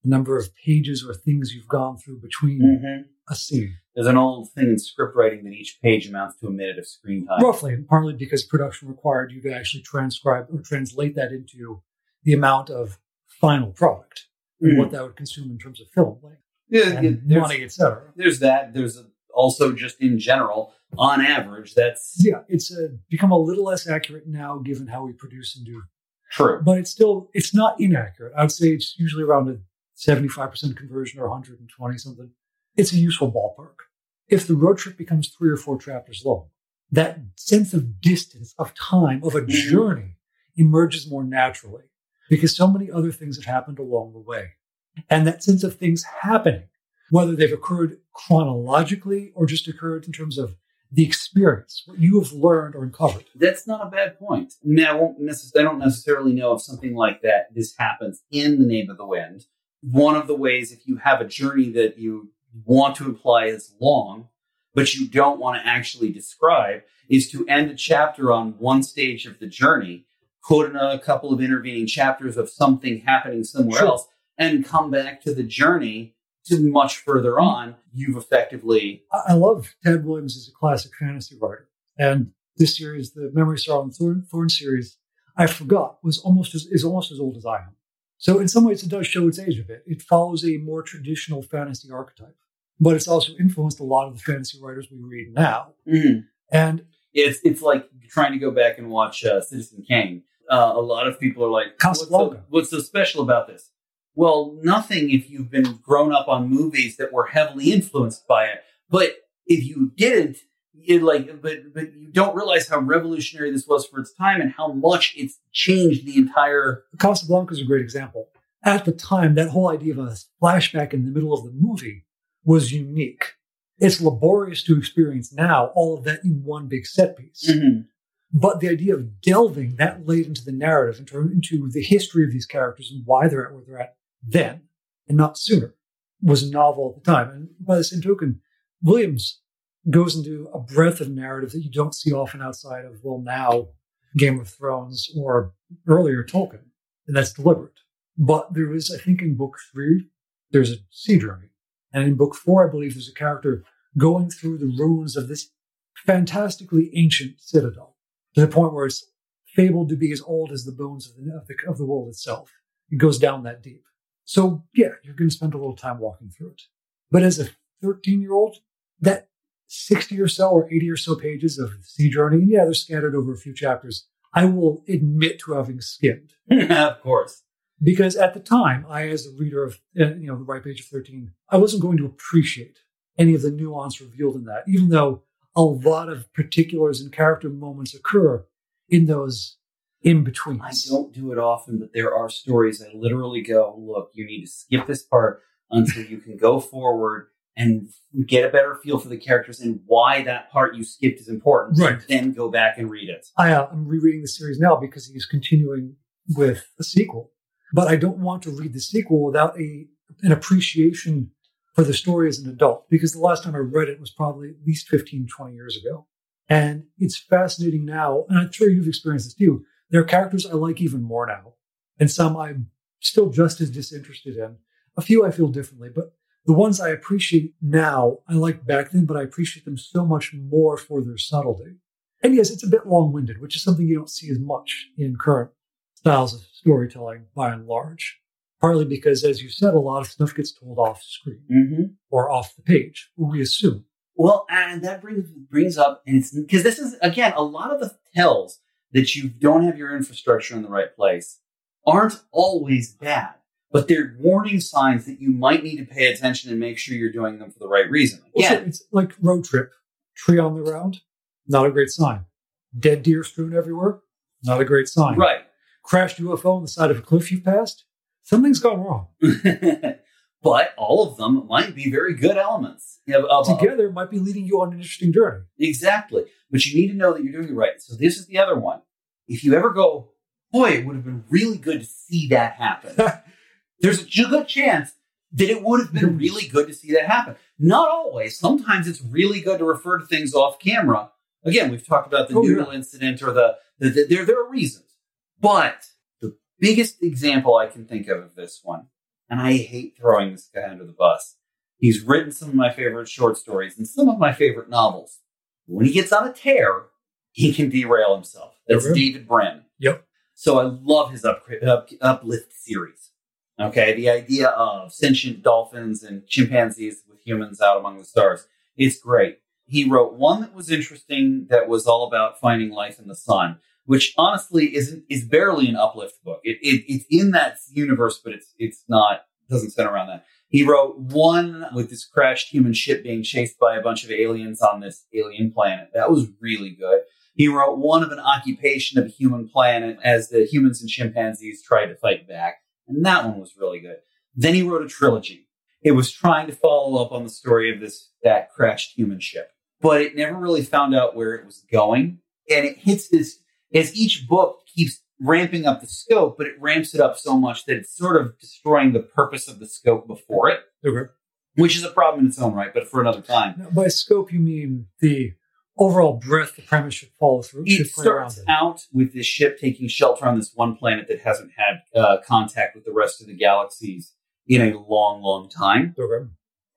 The number of pages or things you've gone through between mm-hmm. a scene. There's an old thing in script writing that each page amounts to a minute of screen time. Roughly, and partly because production required you to actually transcribe or translate that into the amount of final product and what that would consume in terms of film length. Yeah, and yeah money, etc. There's that. There's a, also just in general on average, that's yeah, it's a, uh, become a little less accurate now given how we produce and do. True, but it's still it's not inaccurate. I would say it's usually around a seventy-five percent conversion or one hundred and twenty something. It's a useful ballpark. If the road trip becomes three or four chapters long, that sense of distance, of time, of a mm-hmm. journey emerges more naturally because so many other things have happened along the way. And that sense of things happening whether they've occurred chronologically or just occurred in terms of the experience, what you have learned or uncovered. That's not a bad point. I mean, I won't I don't necessarily know if something like that this happens in the name of the wind. One of the ways, if you have a journey that you want to imply is long, but you don't want to actually describe, is to end a chapter on one stage of the journey, put in a couple of intervening chapters of something happening somewhere Sure. else, and come back to the journey to much further on. You've effectively I I love Tad Williams as a classic fantasy writer. And this series, the Memory Sorrow and Thorn, Thorn series, I forgot was almost as, is almost as old as I am. So in some ways, it does show its age a bit. It follows a more traditional fantasy archetype, but it's also influenced a lot of the fantasy writers we read now. And It's it's like trying to go back and watch uh, Citizen Kane. Uh, a lot of people are like, what's so, what's so special about this? Well, nothing if you've been grown up on movies that were heavily influenced by it. But if you didn't, it like, but but you don't realize how revolutionary this was for its time and how much it's changed the entire. Casablanca is a great example. At the time, that whole idea of a flashback in the middle of the movie was unique. It's laborious to experience now, all of that in one big set piece. But the idea of delving that late into the narrative, into, into the history of these characters and why they're at where they're at then and not sooner, was novel at the time. And by the same token, Williams goes into a breadth of narrative that you don't see often outside of, well, now Game of Thrones or earlier Tolkien. And that's deliberate. But there is, I think, in book three, there's a sea journey. And in book four, I believe there's a character going through the ruins of this fantastically ancient citadel to the point where it's fabled to be as old as the bones of the, of the, of the world itself. It goes down that deep. So, yeah, you're going to spend a little time walking through it. But as a 13 year old, that 60 or so or 80 or so pages of Sea Journey, and yeah, they're scattered over a few chapters, I will admit to having skimmed. of course. Because at the time, I, as a reader of, uh, you know, the ripe age of 13, I wasn't going to appreciate any of the nuance revealed in that, even though a lot of particulars and character moments occur in those in between. I don't do it often, but there are stories I literally go, look, you need to skip this part until you can go forward and get a better feel for the characters and why that part you skipped is important. Right. Then go back and read it. I, uh, I'm rereading the series now because he's continuing with a sequel. But I don't want to read the sequel without a an appreciation for the story as an adult because the last time I read it was probably at least 15, 20 years ago. And it's fascinating now. And I'm sure you've experienced this too. There are characters I like even more now, and some I'm still just as disinterested in. A few I feel differently, but the ones I appreciate now, I liked back then, but I appreciate them so much more for their subtlety. And yes, it's a bit long winded, which is something you don't see as much in current styles of storytelling by and large. Partly because, as you said, a lot of stuff gets told off screen Mm-hmm. or off the page, we assume. Well, and that brings brings up, and it's because this is again a lot of the tells that you don't have your infrastructure in the right place aren't always bad, but they're warning signs that you might need to pay attention and make sure you're doing them for the right reason. Yeah, it's like road trip. Tree on the ground, not a great sign. Dead deer strewn everywhere, not a great sign. right. Crashed UFO on the side of a cliff you passed, something's gone wrong. but all of them might be very good elements. of- of- Together might be leading you on an interesting journey. Exactly. But you need to know that you're doing it right. So this is the other one. If you ever go, boy, it would have been really good to see that happen. There's a good chance that it would have been really good to see that happen. Not always. Sometimes it's really good to refer to things off camera. Again, we've talked about the Oh, noodle incident or the, the, the there, there are reasons. But biggest example I can think of of this one, and I hate throwing this guy under the bus. He's written some of my favorite short stories and some of my favorite novels. When he gets on a tear, he can derail himself. That's Okay. David Brin. Yep. So I love his up, up, Uplift series. Okay, the idea of sentient dolphins and chimpanzees with humans out among the stars. It's great. He wrote one that was interesting that was all about finding life in the sun, which honestly isn't is barely an uplift book. It, it it's in that universe, but it's it's not doesn't center around that. He wrote one with this crashed human ship being chased by a bunch of aliens on this alien planet. That was really good. He wrote one of an occupation of a human planet as the humans and chimpanzees tried to fight back. And that one was really good. Then he wrote a trilogy. It was trying to follow up on the story of this that crashed human ship, but it never really found out where it was going. And it hits this as each book keeps ramping up the scope, but it ramps it up so much that it's sort of destroying the purpose of the scope before it, Okay. which is a problem in its own right, but for another time. Now, by scope, you mean the overall breadth the premise should follow through. It should play around starts out with this ship taking shelter on this one planet that hasn't had uh, contact with the rest of the galaxies in a long, long time. Okay.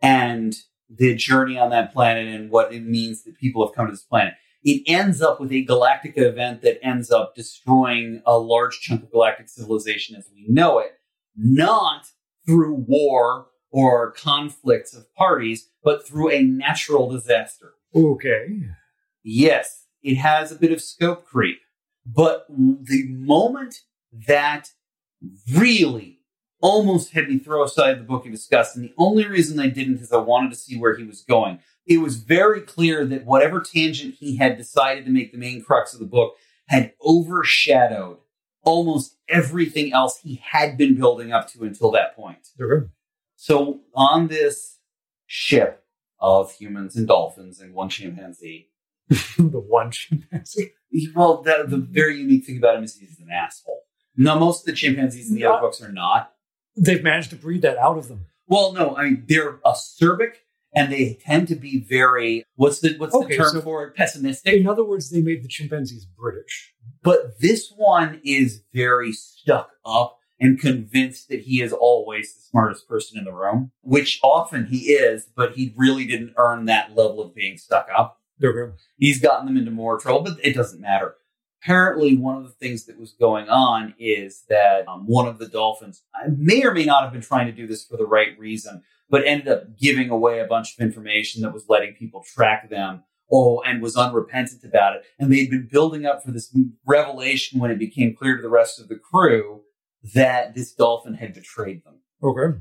and the journey on that planet and what it means that people have come to this planet. It ends up with a galactic event that ends up destroying a large chunk of galactic civilization as we know it, not through war or conflicts of parties, but through a natural disaster. Okay. Yes, it has a bit of scope creep, but the moment that really almost had me throw aside the book in disgust, and the only reason I didn't is I wanted to see where he was going. It was very clear that whatever tangent he had decided to make the main crux of the book had overshadowed almost everything else he had been building up to until that point. Okay. So on this ship of humans and dolphins and one chimpanzee, the one chimpanzee. well, the, the very unique thing about him is he's an asshole. Now, most of the chimpanzees in the other books are not. They've managed to breed that out of them. Well, no, I mean they're acerbic and they tend to be very what's the what's Okay, the term so- for it? Pessimistic. In other words, they made the chimpanzees British. But this one is very stuck up and convinced that he is always the smartest person in the room, which often he is, but he really didn't earn that level of being stuck up. Okay. He's gotten them into more trouble, but it doesn't matter. Apparently, one of the things that was going on is that um, one of the dolphins I may or may not have been trying to do this for the right reason, but ended up giving away a bunch of information that was letting people track them. Oh, and was unrepentant about it. And they'd been building up for this revelation when it became clear to the rest of the crew that this dolphin had betrayed them Okay.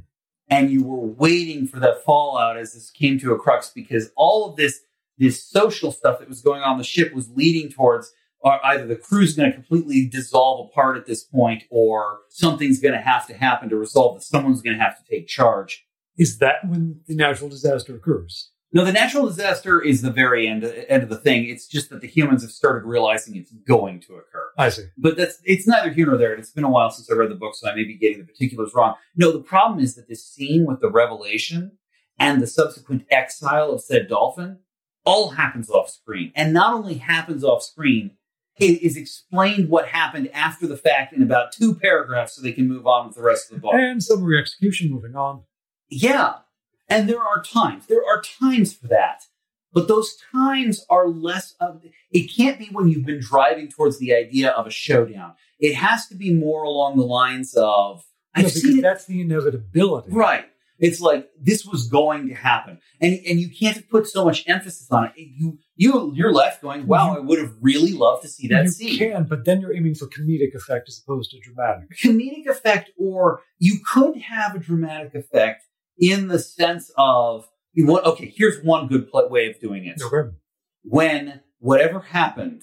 and you were waiting for that fallout as this came to a crux because all of this this social stuff that was going on the ship was leading towards uh, either the crew's going to completely dissolve apart at this point or something's going to have to happen to resolve this someone's going to have to take charge Is that when the natural disaster occurs? no the natural disaster is the very end, end of the thing it's just that the humans have started realizing it's going to occur I see. but that's it's neither here nor there. And it's been a while since I read the book, so I may be getting the particulars wrong. No, the problem is that this scene with the revelation and the subsequent exile of said dolphin all happens off screen. And not only happens off screen, it is explained what happened after the fact in about two paragraphs so they can move on with the rest of the book. And summary execution moving on. Yeah. And there are times, there are times for that. But those times are less of, it can't be when you've been driving towards the idea of a showdown. It has to be more along the lines of, I've because seen it. that's the inevitability. Right. It's like this was going to happen. And and you can't put so much emphasis on it. You you you're left going, wow, I would have really loved to see that you scene. can, but then you're aiming for comedic effect as opposed to dramatic. comedic effect, or you could have a dramatic effect in the sense of what? Okay, here's one good way of doing it. Okay. When whatever happened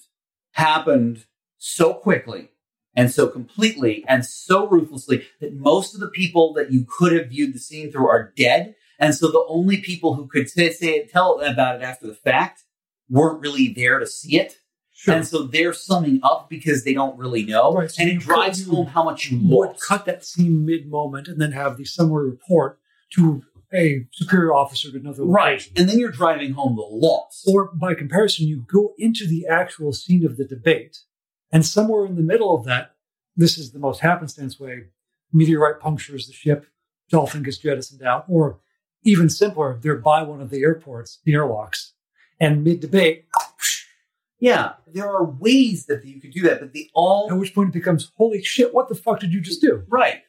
happened so quickly and so completely and so ruthlessly that most of the people that you could have viewed the scene through are dead, and so the only people who could say, say it, tell about it after the fact weren't really there to see it. Sure. And so they're summing up because they don't really know. Right, so and it drives home how much you would cut that scene mid moment and then have the summary report to a superior officer to another Right. location. And then you're driving home the loss. Or by comparison, you go into the actual scene of the debate, and somewhere in the middle of that, this is the most happenstance way meteorite punctures the ship, dolphin gets jettisoned out, or even simpler, they're by one of the airports, the airlocks, and mid debate, yeah, there are ways that you could do that, but they all at which point it becomes, holy shit, what the fuck did you just do? right.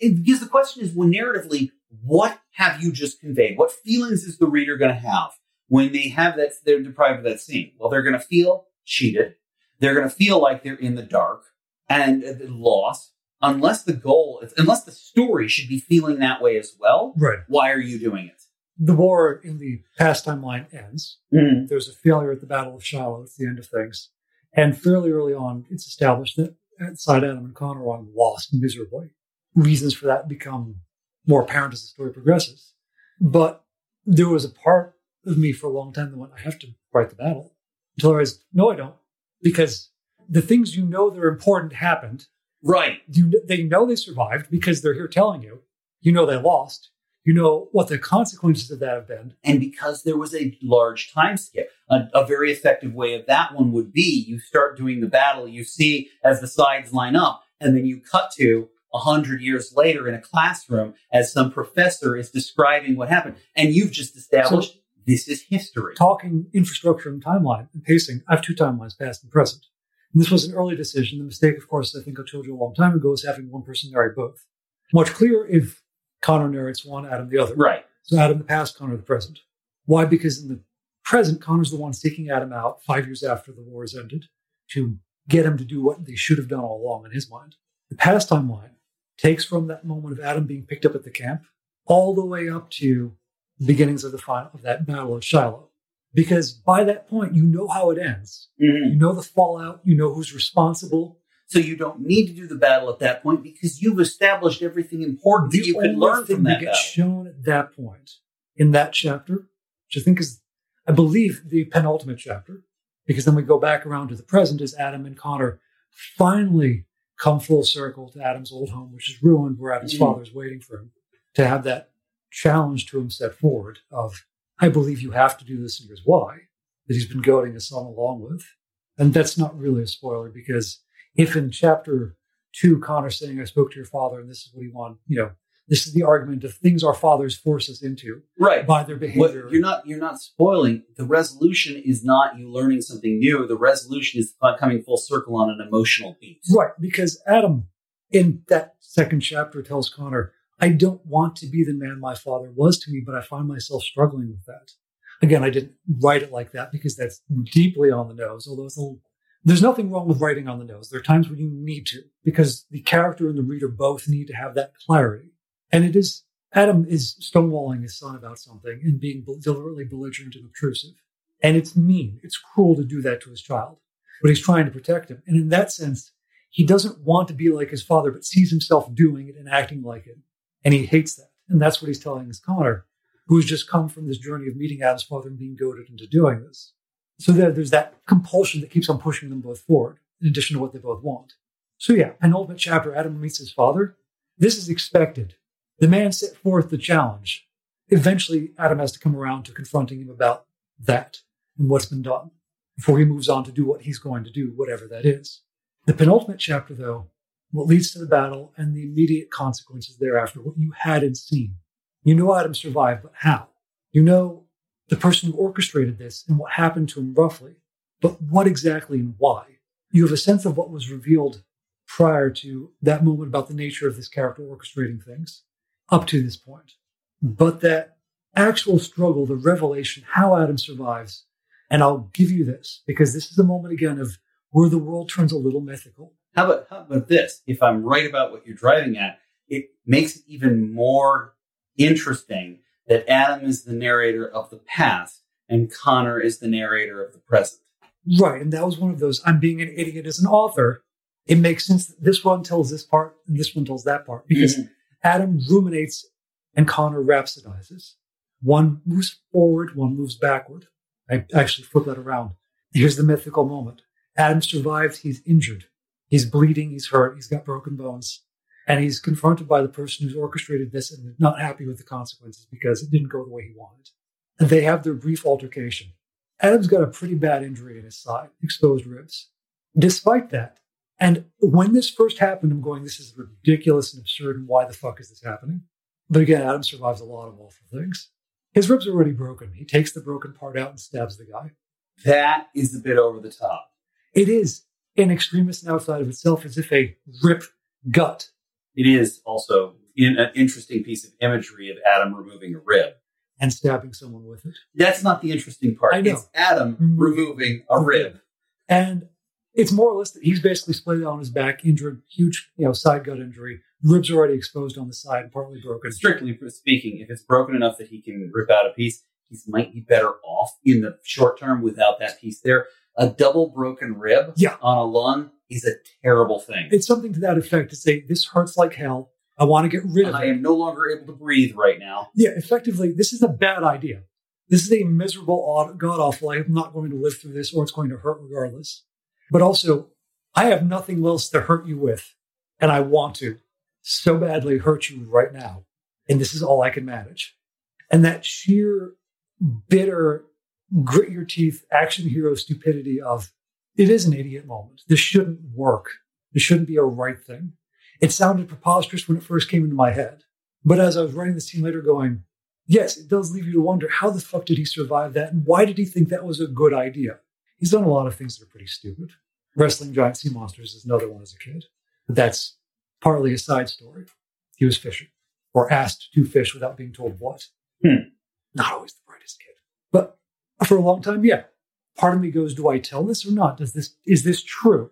It- because the question is, when narratively, what have you just conveyed? What feelings is the reader going to have when they have that? They're deprived of that scene. Well, they're going to feel cheated. They're going to feel like they're in the dark and uh, lost. Unless the goal, unless the story should be feeling that way as well, Right. why are you doing it? The war in the past timeline ends. Mm. There's a failure at the Battle of Shiloh. It's the end of things. And fairly early on, it's established that Side Adam and Connor are lost miserably. Reasons for that become more apparent as the story progresses. But there was a part of me for a long time that went, I have to write the battle. Until I realized, no, I don't. Because the things you know that are important happened. Right. You, they know they survived because they're here telling you. You know they lost. You know what the consequences of that have been. And because there was a large time skip, a, a very effective way of that one would be you start doing the battle, you see as the sides line up, and then you cut to a hundred years later in a classroom as some professor is describing what happened. And you've just established So- this is history. Talking infrastructure and timeline and pacing, I have two timelines, past and present. And this was an early decision. The mistake, of course, I think I told you a long time ago, is having one person narrate both. Much clearer if Connor narrates one, Adam the other. Right. So Adam the past, Connor the present. Why? Because in the present, Connor's the one seeking Adam out five years after the war has ended to get him to do what they should have done all along in his mind. The past timeline takes from that moment of Adam being picked up at the camp all the way up to the beginnings of the final of that battle of Shiloh. Because by that point, you know how it ends. Mhm. You know the fallout. You know who's responsible. So you don't need to do the battle at that point because you've established everything important that The you could only learn thing from that that gets shown at that point in that chapter, which I think is, I believe, the penultimate chapter, because then we go back around to the present as Adam and Connor finally come full circle to Adam's old home, which is ruined, where Adam's Mhm. father is waiting for him to have that challenge to him set forward of, I believe you have to do this, and here's why, that he's been goading his son along with. And that's not really a spoiler because if in chapter two, Connor's saying, I spoke to your father and this is what he wanted, you know, this is the argument of things our fathers force us into Right. by their What, behavior. you're not you're not spoiling. The resolution is not you learning something new. The resolution is coming full circle on an emotional beat. right. Because Adam, in that second chapter, tells Connor, I don't want to be the man my father was to me, but I find myself struggling with that. Again, I didn't write it like that because that's deeply on the nose, although it's a little, there's nothing wrong with writing on the nose. There are times when you need to because the character and the reader both need to have that clarity. And it is, Adam is stonewalling his son about something and being deliberately belligerent and obtrusive. And it's mean. It's cruel to do that to his child, but he's trying to protect him. And in that sense, he doesn't want to be like his father, but sees himself doing it and acting like it. And he hates that. And that's what he's telling his Connor, who's just come from this journey of meeting Adam's father and being goaded into doing this. So there, there's that compulsion that keeps on pushing them both forward, in addition to what they both want. So yeah, penultimate chapter, Adam meets his father. This is expected. The man set forth the challenge. Eventually, Adam has to come around to confronting him about that and what's been done before he moves on to do what he's going to do, whatever that is. The penultimate chapter, though, what leads to the battle and the immediate consequences thereafter, what you hadn't seen. You know Adam survived, but how? You know the person who orchestrated this and what happened to him roughly, but what exactly and why? You have a sense of what was revealed prior to that moment about the nature of this character orchestrating things up to this point. But that actual struggle, the revelation, how Adam survives, and I'll give you this because this is the moment again of where the world turns a little mythical. How about how about this? If I'm right about what you're driving at, it makes it even more interesting that Adam is the narrator of the past and Connor is the narrator of the present. Right. And that was one of those I'm being an idiot as an author. It makes sense that this one tells this part and this one tells that part because Mhm. Adam ruminates and Connor rhapsodizes. One moves forward, one moves backward. I actually flip that around. Here's the mythical moment. Adam survived, he's injured. He's bleeding, he's hurt, he's got broken bones. And he's confronted by the person who's orchestrated this and not happy with the consequences because it didn't go the way he wanted. And they have their brief altercation. Adam's got a pretty bad injury in his side, exposed ribs. Despite that, and when this first happened, I'm going, this is ridiculous and absurd, and why the fuck is this happening? But again, Adam survives a lot of awful things. His ribs are already broken. He takes the broken part out and stabs the guy. That is a bit over the top. It is an extremist and outside of itself, as if a rip gut. It is also in an interesting piece of imagery of Adam removing a rib. and stabbing someone with it. That's not the interesting part. I know. It's Adam Mhm. removing a rib. And it's more or less that he's basically splayed on his back, injured, huge, you know, side gut injury. Ribs already exposed on the side partly broken. Strictly speaking, if it's broken enough that he can rip out a piece, he might be better off in the short term without that piece there. A double broken rib Yeah. on a lung is a terrible thing. It's something to that effect to say, this hurts like hell. I want to get rid of I it. I am no longer able to breathe right now. Yeah, effectively, this is a bad idea. This is a miserable, god awful. Life. I'm not going to live through this, or it's going to hurt regardless. But also, I have nothing else to hurt you with, and I want to so badly hurt you right now. And this is all I can manage. And that sheer, bitter, grit your teeth action hero stupidity of it is an idiot moment. This shouldn't work. This shouldn't be a right thing. It sounded preposterous when it first came into my head. But as I was writing the scene later, going, yes, it does leave you to wonder how the fuck did he survive that? And why did he think that was a good idea? He's done a lot of things that are pretty stupid. Wrestling giant sea monsters is another one as a kid. But that's partly a side story. He was fishing or asked to fish without being told what. Hmm. Not always the brightest kid. But for a long time, yeah. Part of me goes, do I tell this or not? Does this is this true?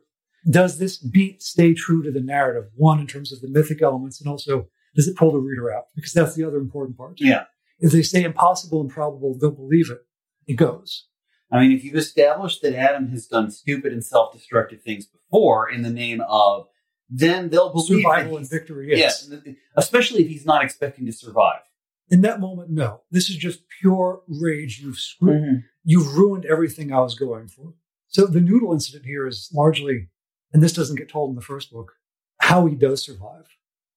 Does this beat stay true to the narrative? One, in terms of the mythic elements, and also does it pull the reader out? Because that's the other important part. Yeah. If they say impossible and probable, don't believe it. It goes. I mean, if you've established that Adam has done stupid and self-destructive things before in the name of, then they'll believe Survival and victory, Yes, especially if he's not expecting to survive. In that moment, no. This is just pure rage. You've screwed mm-hmm. you've ruined everything I was going for. So the noodle incident here is largely, and this doesn't get told in the first book, how he does survive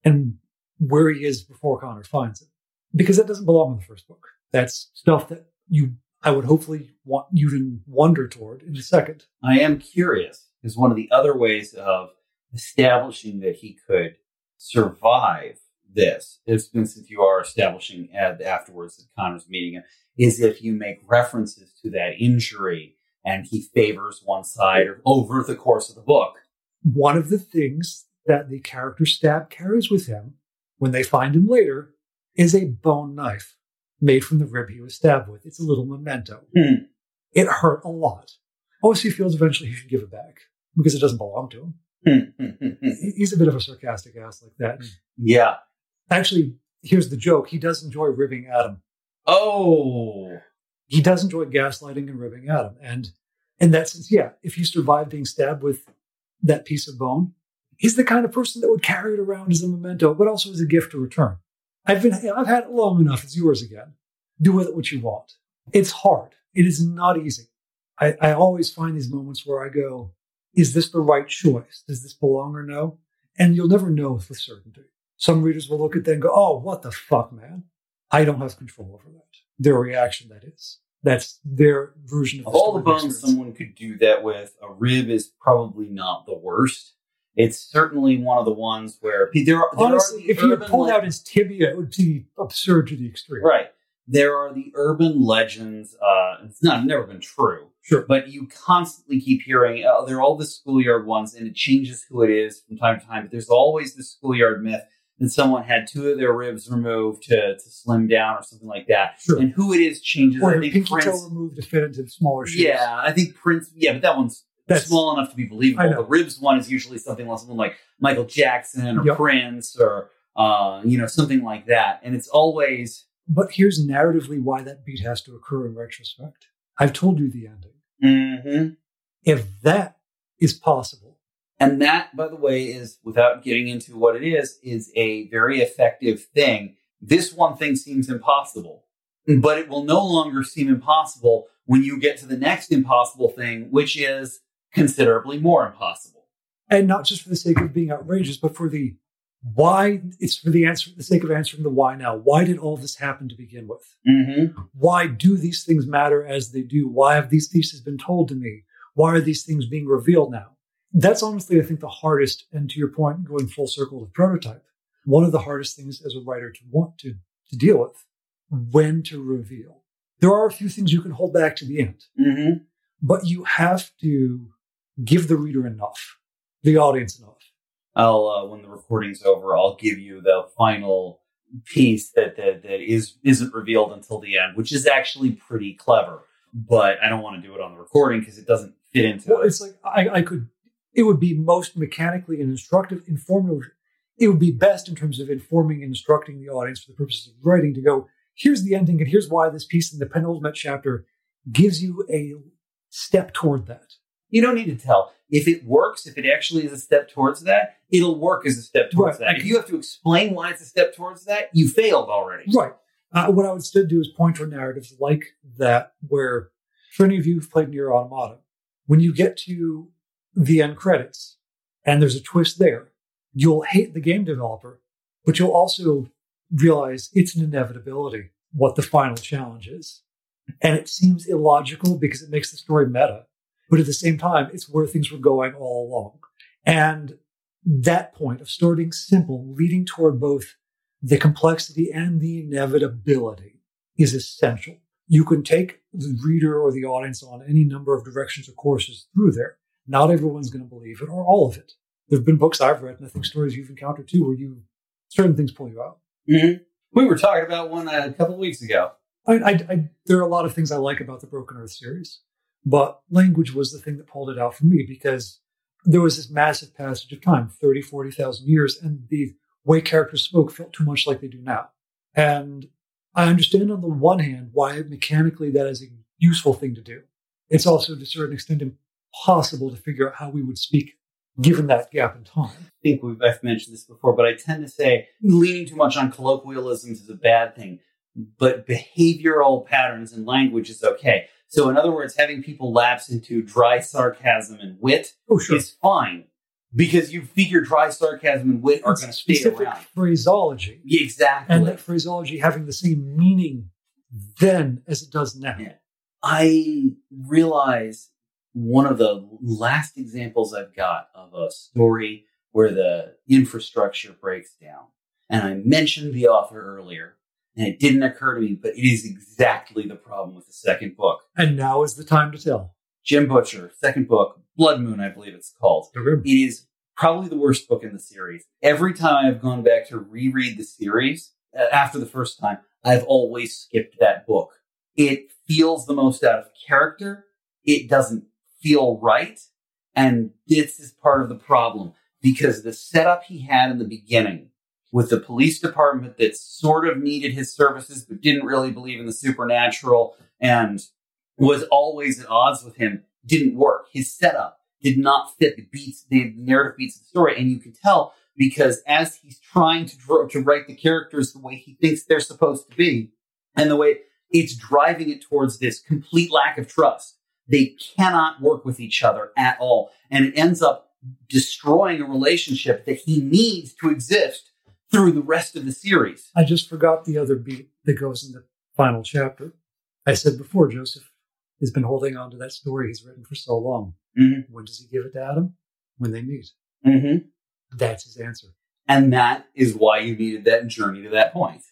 and where he is before Connor finds him. Because that doesn't belong in the first book. That's stuff that you, I would hopefully want you to wonder toward in a second. I am curious is one of the other ways of establishing that he could survive this, is since you are establishing uh, ad afterwards that Connor's meeting him, is if you make references to that injury and he favors one side over the course of the book. One of the things that the character Stab carries with him when they find him later is a bone knife made from the rib he was stabbed with. It's a little memento. Hmm. It hurt a lot. OC feels eventually he should give it back because it doesn't belong to him. Hmm, hmm, hmm, he's a bit of a sarcastic ass like that. Yeah. actually, here's the joke: he does enjoy ribbing Adam. Oh. He does enjoy gaslighting and ribbing Adam, and in that sense, yeah, if he survived being stabbed with that piece of bone, he's the kind of person that would carry it around as a memento, but also as a gift to return. I've been, I've had it long enough. It's yours again. Do with it what you want. It's hard. It is not easy. I, I always find these moments where I go, is this the right choice? Does this belong or no? And you'll never know with certainty. Some readers will look at that and go, oh, what the fuck, man? I don't have control over that. Their reaction, that is. That's their version of, Of all the bones someone could do that with, a rib is probably not the worst. It's certainly one of the ones where there are, there Honestly, are the if you pulled le- out his tibia, it would be absurd to the extreme. right, there are the urban legends. Uh, it's not never been true, Sure. but you constantly keep hearing. Uh, there are all the schoolyard ones, and it changes who it is from time to time. But there's always the schoolyard myth that someone had two of their ribs removed to, to slim down or something like that, Sure. and who it is changes. Or I think pinky Prince, toe removed to fit into smaller shoes. Yeah, I think Prince. Yeah, but that one's That's- small enough to be believable. The ribs one is usually something like Michael Jackson or Yep. Prince or uh, you know something like that, and it's always But here's narratively why that beat has to occur in retrospect. I've told you the ending. mhm. If that is possible, and that, by the way, is without getting into what it is, is a very effective thing. This one thing seems impossible, but it will no longer seem impossible when you get to the next impossible thing, which is considerably more impossible. and not just for the sake of being outrageous, but for the why, it's for the answer, the sake of answering the why now. Why did all this happen to begin with? Mm-hmm. Why do these things matter as they do? Why have these pieces been told to me? Why are these things being revealed now? That's honestly, I think, the hardest, and to your point, going full circle to prototype, one of the hardest things as a writer to want to, to deal with, when to reveal. There are a few things you can hold back to the end, Mm-hmm. but you have to give the reader enough, the audience enough. I'll uh, when the recording's over, I'll give you the final piece that that, that is isn't revealed until the end, which is actually pretty clever. But I don't want to do it on the recording because it doesn't fit into Well, it. it's like I, I could. It would be most mechanically and instructive, informative. It would be best in terms of informing and instructing the audience for the purposes of writing to go. Here's the ending, and here's why this piece in the penultimate chapter gives you a step toward that. You don't need to tell. if it works, if it actually is a step towards that, it'll work as a step towards Right. that. If you have to explain why it's a step towards that, you failed already. Right. Uh, what I would still do is point to narratives like that, where for any of you who've played NieR: Automata, when you get to the end credits and there's a twist there, you'll hate the game developer, but you'll also realize it's an inevitability what the final challenge is. And it seems illogical because it makes the story meta, but at the same time, it's where things were going all along. And that point of starting simple, leading toward both the complexity and the inevitability is essential. You can take the reader or the audience on any number of directions or courses through there. Not everyone's going to believe it or all of it. There have been books I've read, and I think stories you've encountered too, where you certain things pull you out. Mhm. We were talking about one uh, a couple weeks ago. I, I, I, there are a lot of things I like about the Broken Earth series, but language was the thing that pulled it out for me because there was this massive passage of time 30, 40,000 years, and the way characters spoke felt too much like they do now. And I understand on the one hand why mechanically that is a useful thing to do. It's also to a certain extent impossible to figure out how we would speak given that gap in time. I think we've I've mentioned this before, but I tend to say leaning too much on colloquialisms is a bad thing, but behavioral patterns in language is okay. So, in other words, having people lapse into dry sarcasm and wit Oh, sure. is fine because you figure dry sarcasm and wit are going to stay around. phraseology. Exactly. and that phraseology having the same meaning then as it does now. Yeah. I realize one of the last examples I've got of a story where the infrastructure breaks down. And I mentioned the author earlier, and it didn't occur to me, but it is exactly the problem with the second book. And now is the time to tell. Jim Butcher, second book, Blood Moon, I believe it's called. It is probably the worst book in the series. Every time I've gone back to reread the series uh, after the first time, I've always skipped that book. It feels the most out of character. It doesn't feel right. And this is part of the problem because the setup he had in the beginning with the police department that sort of needed his services but didn't really believe in the supernatural and was always at odds with him didn't work. His setup did not fit the beats, the narrative beats of the story, and you can tell because as he's trying to dr- to write the characters the way he thinks they're supposed to be, and the way it's driving it towards this complete lack of trust. They cannot work with each other at all, and it ends up destroying a relationship that he needs to exist through the rest of the series. I just forgot the other beat that goes in the final chapter. I said before, Joseph has been holding on to that story he's written for so long. Mhm. When does he give it to Adam? When they meet. Mm-hmm. That's his answer. And that is why you needed that journey to that point.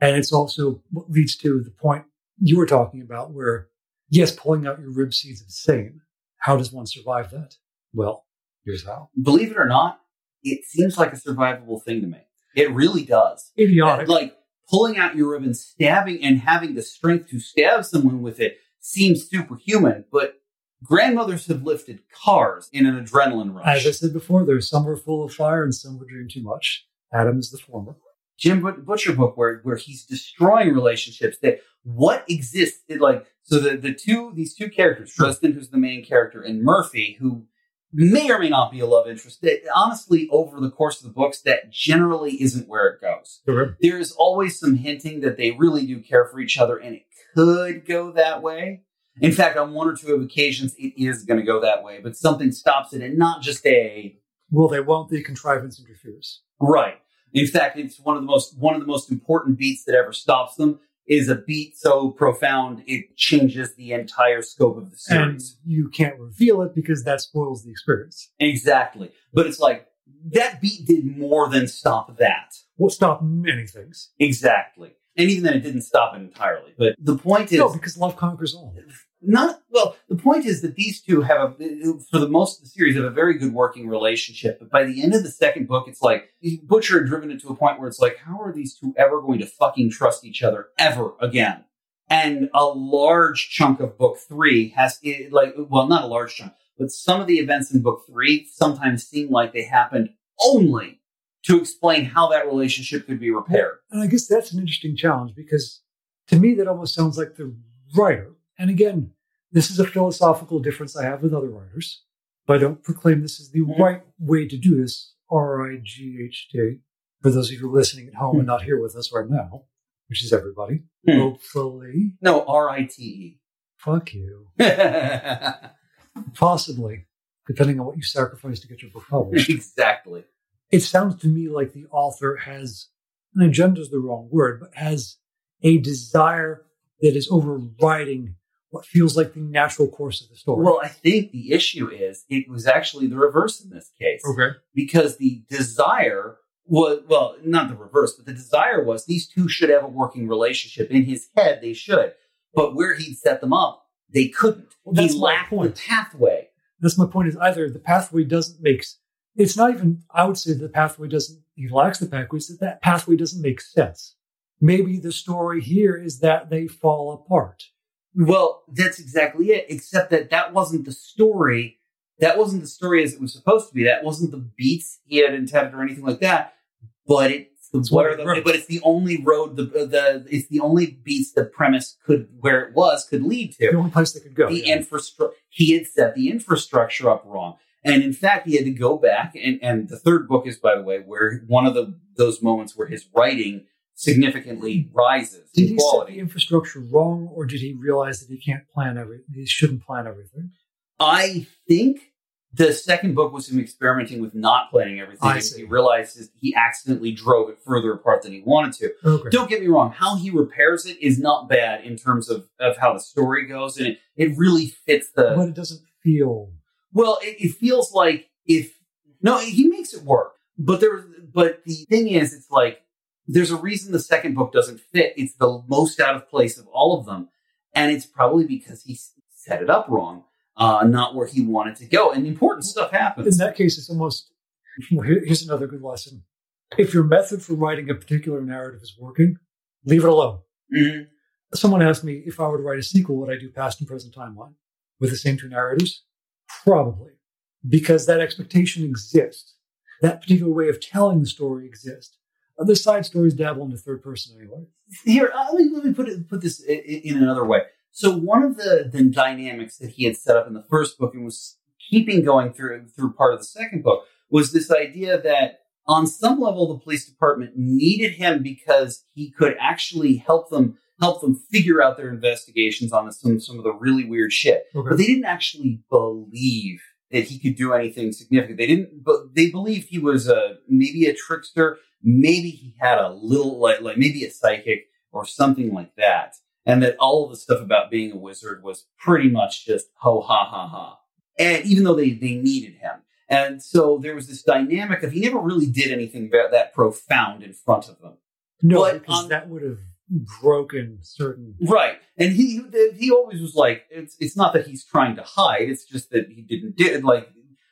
And it's also what leads to the point you were talking about where, yes, pulling out your rib seeds is insane. How does one survive that? Well, here's how. Believe it or not, it seems like a survivable thing to me. It really does. Idiotic. Like pulling out your rib and stabbing and having the strength to stab someone with it seems superhuman, but grandmothers have lifted cars in an adrenaline rush. As I said before, there's some were full of fire and some would dream too much. Adam is the former. Jim But- Butcher book where where he's destroying relationships that what exists it like so the the two these two characters hmm. Dresden who's the main character and Murphy who may or may not be a love interest that honestly over the course of the books that generally isn't where it goes there's always some hinting that they really do care for each other and it could go that way in fact on one or two of occasions it is going to go that way but something stops it and not just a Well, they won't. The contrivance interferes. Right. In fact, it's one of the most one of the most important beats that ever stops them is a beat so profound it changes the entire scope of the And you can't reveal it because that spoils the experience. exactly. But it's like that beat did more than stop that. Will stop many things. Exactly. And even then it didn't stop it entirely. But the point is No, because love conquers all. Not well the point is that these two have a for the most of the series have a very good working relationship but by the end of the second book it's like butcher had driven it to a point where it's like how are these two ever going to fucking trust each other ever again and a large chunk of book three has it, like well not a large chunk but some of the events in book three sometimes seem like they happened only to explain how that relationship could be repaired And I guess that's an interesting challenge because to me, that almost sounds like the writer. And again, this is a philosophical difference I have with other writers. but I don't proclaim this is the Mhm. right way to do this. R I G H T. For those of you listening at home and not here with us right now, which is everybody, Hmm. hopefully, No, R I T fuck you. E. Possibly, depending on what you sacrifice to get your book published. exactly. it sounds to me like the author has an agenda is the wrong word, but has a desire that is overriding what feels like the natural course of the story. Well, I think the issue is it was actually the reverse in this case. okay. because the desire was well not the reverse but the desire was these two should have a working relationship in his head they should but where he'd set them up they couldn't Well, that's he my lacked point. the pathway That's my point is either the pathway doesn't make, it's not even I would say the pathway doesn't he lacks the pathway, it's that that pathway doesn't make sense. Maybe the story here is that they fall apart. Well that's exactly it except that that wasn't the story that wasn't the story as it was supposed to be that wasn't the beats he had intended or anything like that but it's the, what are the, but it's the only road the the it's the only beats the premise could where it was could lead to The only place they could go. the yeah. infrastructure he had set the infrastructure up wrong and in fact he had to go back and, and the third book is by the way where one of the those moments where his writing significantly rises Did in he set the infrastructure wrong, or did he realize that he can't plan every? He shouldn't plan everything. i think the second book was him experimenting with not planning everything I and see. he realized he accidentally drove it further apart than he wanted to Okay. don't get me wrong how he repairs it is not bad in terms of, of how the story goes and it, it really fits the but it doesn't feel. Well, it, it feels like if no, he makes it work. But there, but the thing is, it's like there's a reason the second book doesn't fit. It's the most out of place of all of them, and it's probably because he set it up wrong, uh, not where he wanted to go. And important stuff happens. In that case, it's almost. Here's another good lesson. If your method for writing a particular narrative is working, leave it alone. Mhm. Someone asked me if I were to write a sequel, would I do past and present timeline with the same two narratives? Probably, because that expectation exists. That particular way of telling the story exists. Other side stories dabble into third person anyway. Here, uh, let me, let me put it put this in, in another way. So one of the the dynamics that he had set up in the first book and was keeping going through through part of the second book was this idea that on some level the police department needed him because he could actually help them help them figure out their investigations on some some of the really weird shit. Okay. But they didn't actually believe that he could do anything significant. They didn't, but they believed he was a maybe a trickster, maybe he had a little like like maybe a psychic or something like that, and that all of the stuff about being a wizard was pretty much just ho ha ha ha. And even though they they needed him, and so there was this dynamic of he never really did anything that, profound in front of them. No, But because that would have broken certain. Right, and he he always was like, it's it's not that he's trying to hide; it's just that he didn't did like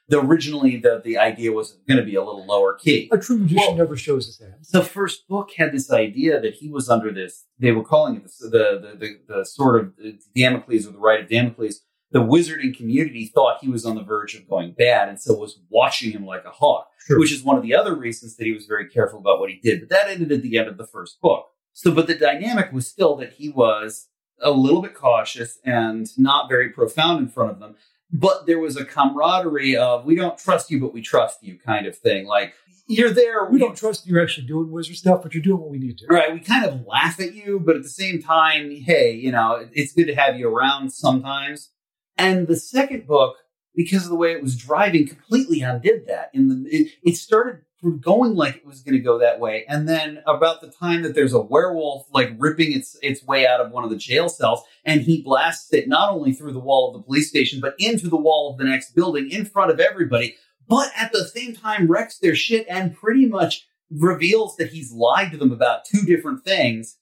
the originally the the idea was going to be a little lower key. A true magician Well- never shows his hands. The first book had this idea that he was under this. They were calling it the the the, the, the sort of uh, Damocles or the right of Damocles. The wizarding community thought he was on the verge of going bad, and so was watching him like a hawk. Sure. which is one of the other reasons that he was very careful about what he did. But that ended at the end of the first book. So, but the dynamic was still that he was a little bit cautious and not very profound in front of them. But there was a camaraderie of we don't trust you, but we trust you kind of thing. Like you're there. we don't trust you're actually doing wizard stuff, but you're doing what we need to. Right. We kind of laugh at you, but at the same time, hey, you know, it's good to have you around sometimes. And the second book, because of the way it was driving, completely undid that. In the it, it started going like it was going to go that way, and then about the time that there's a werewolf like ripping its its way out of one of the jail cells, and he blasts it not only through the wall of the police station, but into the wall of the next building in front of everybody. But at the same time, wrecks their shit and pretty much reveals that he's lied to them about two different things.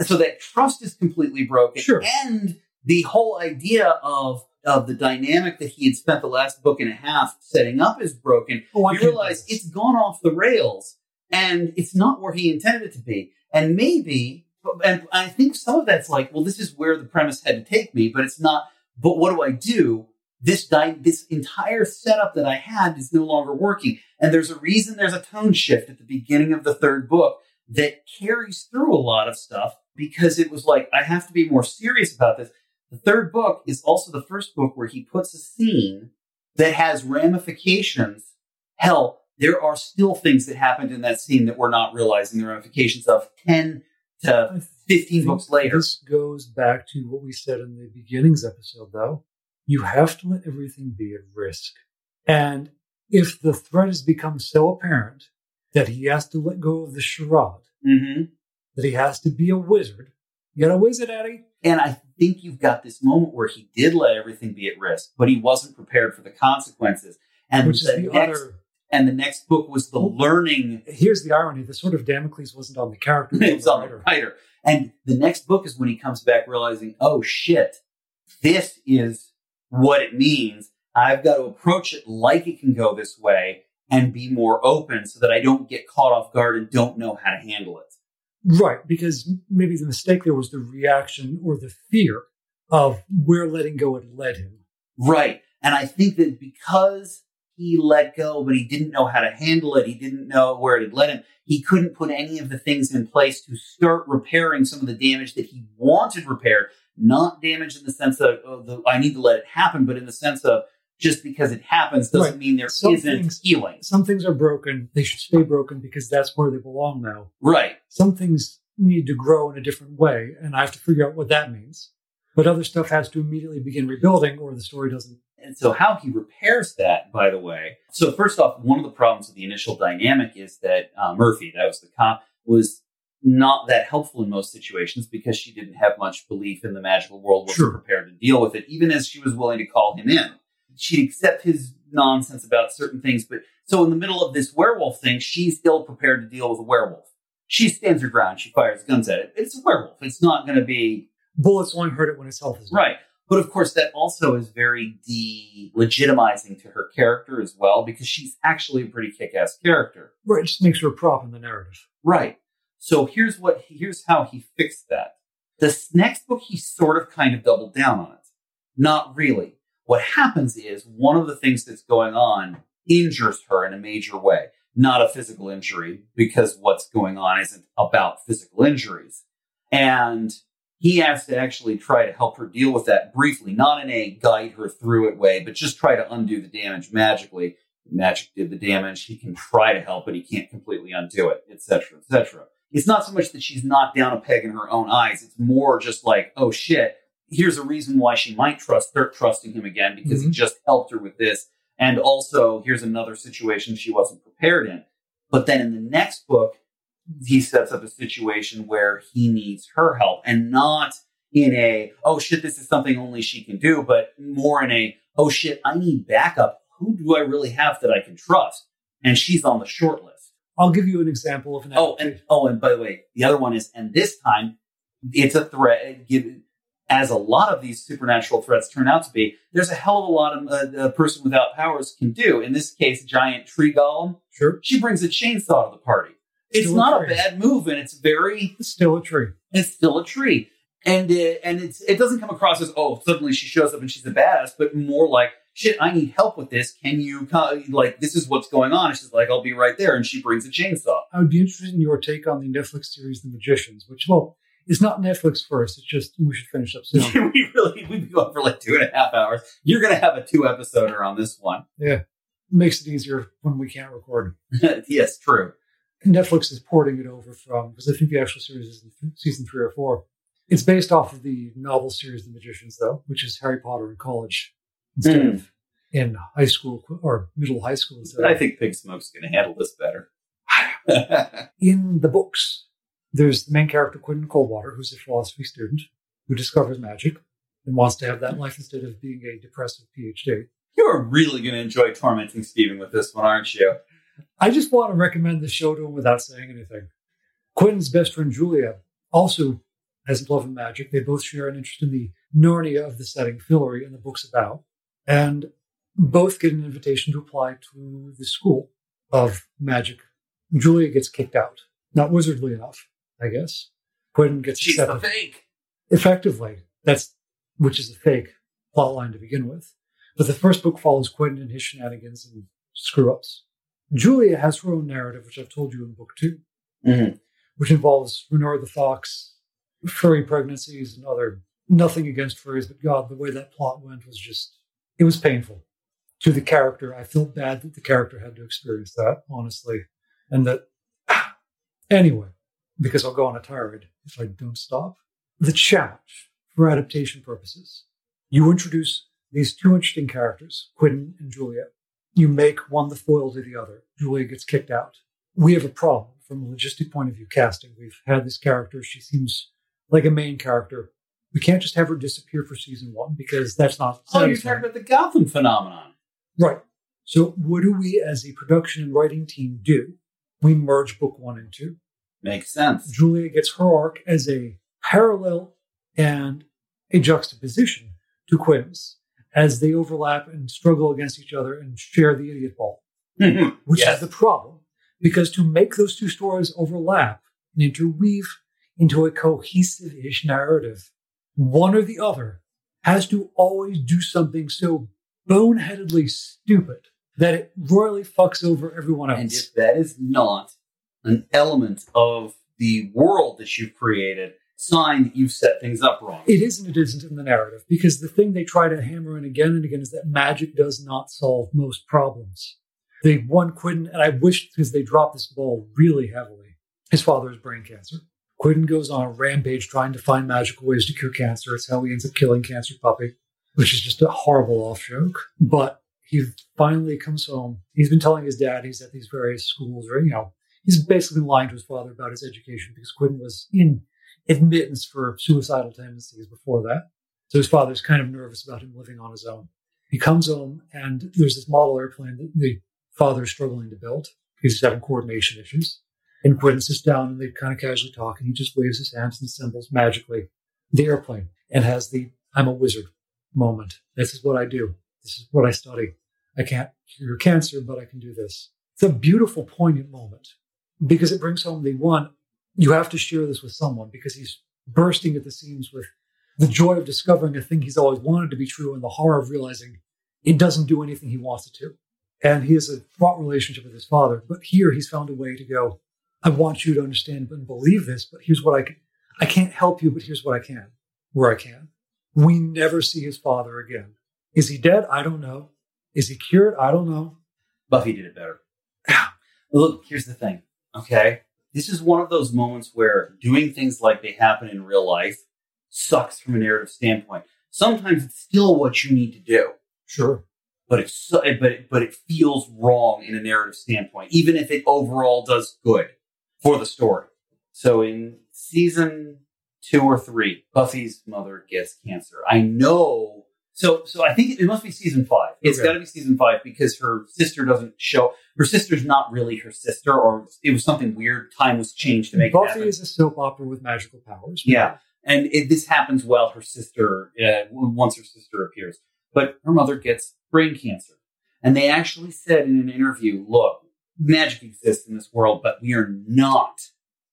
So that trust is completely broken. Sure. And the whole idea of of the dynamic that he had spent the last book and a half setting up is broken. Oh, you realize it's gone off the rails and it's not where he intended it to be. And maybe, and I think some of that's like, well, this is where the premise had to take me, but it's not. But what do I do? This di- this entire setup that I had is no longer working. And there's a reason there's a tone shift at the beginning of the third book that carries through a lot of stuff because it was like, I have to be more serious about this. The third book is also the first book where he puts a scene that has ramifications. Hell, there are still things that happened in that scene that we're not realizing the ramifications of 10 to 15 books later. This goes back to what we said in the beginnings episode, though. You have to let everything be at risk. And if the threat has become so apparent that he has to let go of the charade, hmm that he has to be a wizard, you got a wizard, Eddie? And I think you've got this moment where he did let everything be at risk, but he wasn't prepared for the consequences. And Which is the, the next, other. and the next book was the learning Here's the irony: the sword of Damocles wasn't on the character; it was on the writer. writer. And the next book is when he comes back realizing, oh shit, this is what it means. I've got to approach it like it can go this way and be more open so that I don't get caught off guard and don't know how to handle it. Right, because maybe the mistake there was the reaction or the fear of where letting go had led him. Right. And I think that because he let go, but he didn't know how to handle it, he didn't know where it had led him, he couldn't put any of the things in place to start repairing some of the damage that he wanted repaired. Not damage in the sense of, oh, the, I need to let it happen, but in the sense of just because it happens doesn't Right. mean there Some not things- healing. Some things are broken; they should stay broken because that's where they belong now. Right. Some things need to grow in a different way, and I have to figure out what that means. But other stuff has to immediately begin rebuilding, or the story doesn't. And so, how he repairs that, by the way. So, first off, one of the problems with the initial dynamic is that uh, Murphy, that was the cop, was not that helpful in most situations because she didn't have much belief in the magical world, wasn't Sure. prepared to deal with it, even as she was willing to call him in. She'd accept his nonsense about certain things, but so in the middle of this werewolf thing, she's still prepared to deal with a werewolf. She stands her ground, she fires guns at it. It's a werewolf. It's not going to be Bullets won't hurt it when its health is. Right. But of course, that also is very de-legitimizing to her character as well, because she's actually a pretty kick-ass character. Right, it just makes her a prop in the narrative. Right. So here's what here's how he fixed that. This next book, he sort of kind of doubled down on it. Not really. What happens is one of the things that's going on injures her in a major way. Not a physical injury, because what's going on isn't about physical injuries. And he has to actually try to help her deal with that briefly, not in a guide her through it way, but just try to undo the damage magically. Magic did the damage. He can try to help, but he can't completely undo it, etc., etc. It's not so much that she's knocked down a peg in her own eyes. It's more just like, oh shit, here's a reason why she might trust start trusting him again because he Mhm. just helped her with this. And also, here's another situation she wasn't prepared in. But then in the next book, he sets up a situation where he needs her help and not in a, oh shit, this is something only she can do, but more in a, oh shit, I need backup. Who do I really have that I can trust? And she's on the short list. I'll give you an example of an Oh, and oh, and by the way, the other one is, and this time it's a threat. Given as a lot of these supernatural threats turn out to be, there's a hell of a lot of uh, a person without powers can do. In this case, giant tree golem. Sure. She brings a chainsaw to the party. It's Still a not a tree. bad move, and it's very It's still a tree. it's still a tree. And it, and it's it doesn't come across as oh suddenly she shows up and she's a badass, but more like shit. I need help with this. Can you like this is what's going on? And she's like I'll be right there, and she brings a chainsaw. I would be interested in your take on the Netflix series The Magicians, which, well, is not Netflix first. It's just we should finish up soon. we really we've been going for like two and a half hours. You're gonna have a two episoder on this one. Yeah, makes it easier when we can't record. yes, true. Netflix is porting it over from because I think the actual series is in th- season three or four. It's based off of the novel series The Magicians, though, which is Harry Potter in college instead Hmm. of in high school or middle high school. But I think Big Smoke's gonna handle this better. in the books, there's the main character Quentin Coldwater, who's a philosophy student who discovers magic and wants to have that life instead of being a depressive PhD. You're really gonna enjoy tormenting Stephen with this one, aren't you? I just want to recommend the show to him without saying anything. Quentin's best friend Julia also has a love of magic. They both share an interest in the Narnia of the setting Fillory and the book's about, and both get an invitation to apply to the school of magic. Julia gets kicked out, not wizardly enough, I guess. Quentin gets She's the accepted fake. effectively. That's which is a fake plot line to begin with. But the first book follows Quentin and his shenanigans and screw ups. Julia has her own narrative, which I've told you in book 2 Mhm. which involves Reynard the Fox, furry pregnancies, and other nothing against furries, but God, the way that plot went was just it was painful. to the character. I felt bad that the character had to experience that, honestly. And that, anyway, because I'll go on a tirade if I don't stop. The chat, for adaptation purposes, you introduce these two interesting characters, Quentin and Juliet. You make one the foil to the other. Julia gets kicked out. We have a problem from a logistic point of view casting. We've had this character. She seems like a main character. We can't just have her disappear for season one because that's not. Oh, you're talking about the Gotham phenomenon. Right. So, what do we as a production and writing team do? We merge book one and two. Makes sense. Julia gets her arc as a parallel and a juxtaposition to Quintus as they overlap and struggle against each other and share the idiot ball, which Yes. is the problem. Because to make those two stories overlap and interweave into a cohesive ish narrative, one or the other has to always do something so boneheadedly stupid that it royally fucks over everyone And else. if that is not an element of the world that you've created, sign that you've set things up wrong. It is and it isn't in the narrative because the thing they try to hammer in again and again is that magic does not solve most problems. They won Quentin, and I wish because they dropped this ball really heavily. His father has brain cancer. Quentin goes on a rampage trying to find magical ways to cure cancer. It's how he ends up killing Cancer Puppy, which is just a horrible off joke. But he finally comes home. He's been telling his dad he's at these various schools, or you know, he's basically lying to his father about his education because Quentin was in admittance for suicidal tendencies before that. So his father's kind of nervous about him living on his own. He comes home and there's this model airplane that the father's struggling to build. He's having coordination issues. And Quentin sits down and they kind of casually talk and he just waves his hands and symbols magically the airplane and has the I'm a wizard moment. This is what I do. This is what I study. I can't cure cancer, but I can do this. It's a beautiful, poignant moment because it brings home the one, you have to share this with someone because he's bursting at the seams with the joy of discovering a thing he's always wanted to be true and the horror of realizing it doesn't do anything he wants it to. And he has a fraught relationship with his father. But here he's found a way to go, I want you to understand and believe this, but here's what I can. I can't help you, but here's what I can, where I can. We never see his father again. Is he dead? I don't know. Is he cured? I don't know. Buffy did it better. Ah. Look, here's the thing. Okay. This is one of those moments where doing things like they happen in real life sucks from a narrative standpoint. Sometimes it's still what you need to do, Sure. but it's so, but but it feels wrong in a narrative standpoint, even if it overall does good for the story. So in season two or three, Buffy's mother gets cancer. I know. So so I think it must be season five. It's Okay. got to be season five because her sister doesn't show. Her sister's not really her sister, or it was something weird. Time was changed to make it Buffy is a soap opera with magical powers. Yeah. And it, this happens while her sister, uh, once her sister appears. But her mother gets brain cancer. And they actually said in an interview, look, magic exists in this world, but we are not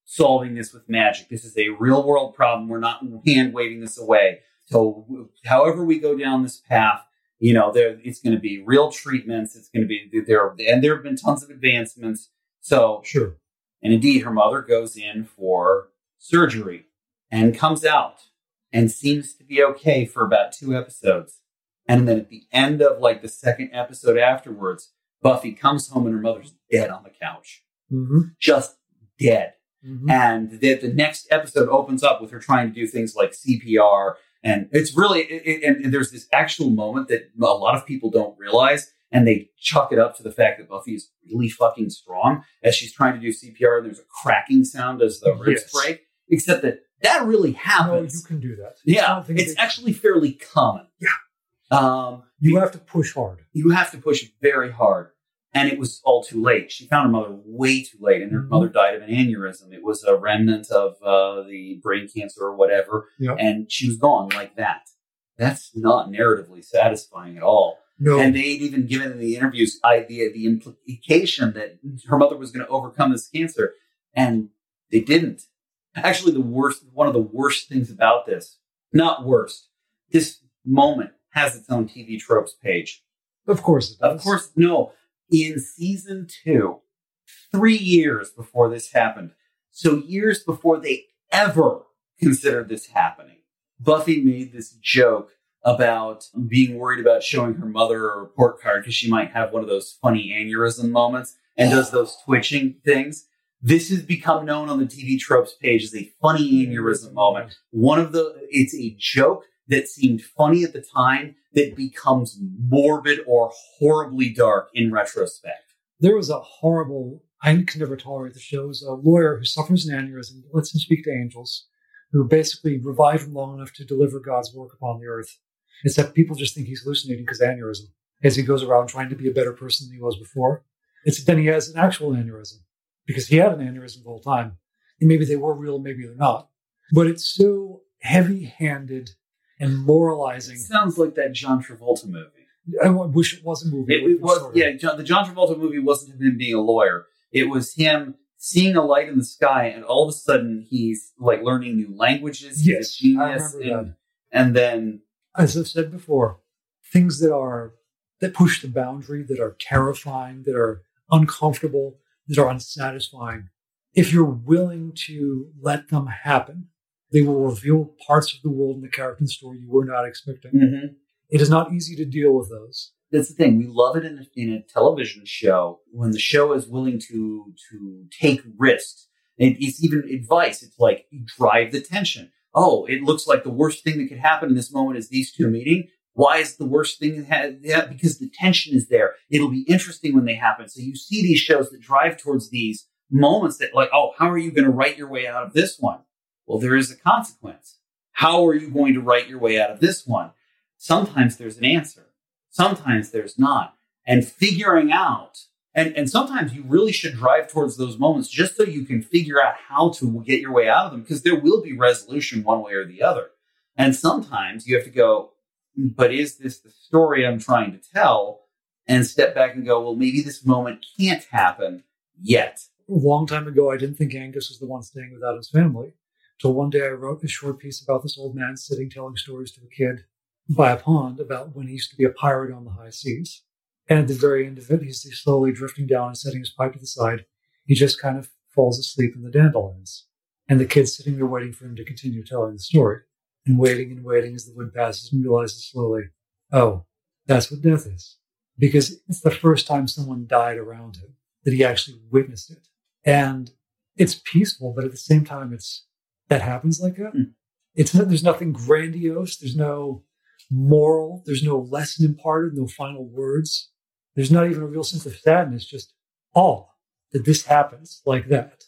solving this with magic. This is a real world problem. We're not hand waving this away. So however we go down this path, you know, there, it's going to be real treatments. It's going to be there, and there have been tons of advancements. So Sure. and indeed, her mother goes in for surgery and comes out and seems to be okay for about two episodes. And then at the end of like the second episode afterwards, Buffy comes home and her mother's dead on the couch, Mm-hmm. just dead. Mm-hmm. And the, the next episode opens up with her trying to do things like CPR. And it's really, it, it- and, there's this actual moment that a lot of people don't realize. And they chuck it up to the fact that Buffy is really fucking strong as she's trying to do CPR. And there's a cracking sound as the ribs Yes. break, except that that really No, happens. you can do that. yeah, it's actually fairly common. Yeah. Um, You have to push hard. you have to push very hard. And it was all too late. She found her mother way too late, and her Mhm. mother died of an aneurysm. It was a remnant of uh, the brain cancer or whatever, Yeah. and she was gone like that. That's not narratively satisfying at all. No. And they'd even given in the interviews I, the, the implication that her mother was going to overcome this cancer, and they didn't. Actually, the worst, one of the worst things about this, not worst, this moment has its own TV tropes page. of course it does. Of course, no. In season two, three years before this happened, so years before they ever considered this happening, Buffy made this joke about being worried about showing her mother a report card because she might have one of those funny aneurysm moments and does those twitching things. This has become known on the TV tropes page as a funny aneurysm moment. One of the, it's a joke that seemed funny at the time that becomes morbid or horribly dark in retrospect. There was a horrible, I can never tolerate the shows, a lawyer who suffers an aneurysm, lets him speak to angels, who basically revive him long enough to deliver God's work upon the earth. Except people just think he's hallucinating because aneurysm, as he goes around trying to be a better person than he was before. It's then he has an actual aneurysm because he had an aneurysm the whole time. And maybe they were real, maybe they're not. But it's so heavy handed and moralizing. Sounds like that John Travolta movie. I wish it was a movie. It, it was, yeah. John, the John Travolta movie wasn't him being a lawyer. It was him seeing a light in the sky, and all of a sudden he's like learning new languages. He's yes, a genius, I remember and, and then, as I've said before, things that are that push the boundary, that are terrifying, that are uncomfortable, that are unsatisfying. If you're willing to let them happen, they will reveal parts of the world and the character and story you were not expecting. Mhm. It is not easy to deal with those. that's the thing. We love it in a, in a television show when the show is willing to to take risks. It, it's even advice. It's like drive the tension. Oh, it looks like the worst thing that could happen in this moment is these two meeting. Why is the worst thing yeah, because the tension is there. It'll be interesting when they happen. So you see these shows that drive towards these moments that like, oh, how are you going to write your way out of this one? Well, there is a consequence. How are you going to write your way out of this one? Sometimes there's an answer. Sometimes there's not. And figuring out, and, and sometimes you really should drive towards those moments just so you can figure out how to get your way out of them because there will be resolution one way or the other. And sometimes you have to go, hmm, but is this the story I'm trying to tell? And step back and go, well, maybe this moment can't happen yet. A long time ago, I didn't think Angus was the one staying without his family. Till one day I wrote a short piece about this old man sitting telling stories to a kid by a pond about when he used to be a pirate on the high seas. And at the very end of it, he's slowly drifting down and setting his pipe to the side. He just kind of falls asleep in the dandelions. And the kid's sitting there waiting for him to continue telling the story. And waiting and waiting as the wind passes and realizes slowly, oh, that's what death is. Because it's the first time someone died around him that he actually witnessed it. And it's peaceful, but at the same time, it's that happens like that. Hmm. It's not, there's nothing grandiose. There's no moral. There's no lesson imparted, no final words. There's not even a real sense of sadness, just awe that this happens like that.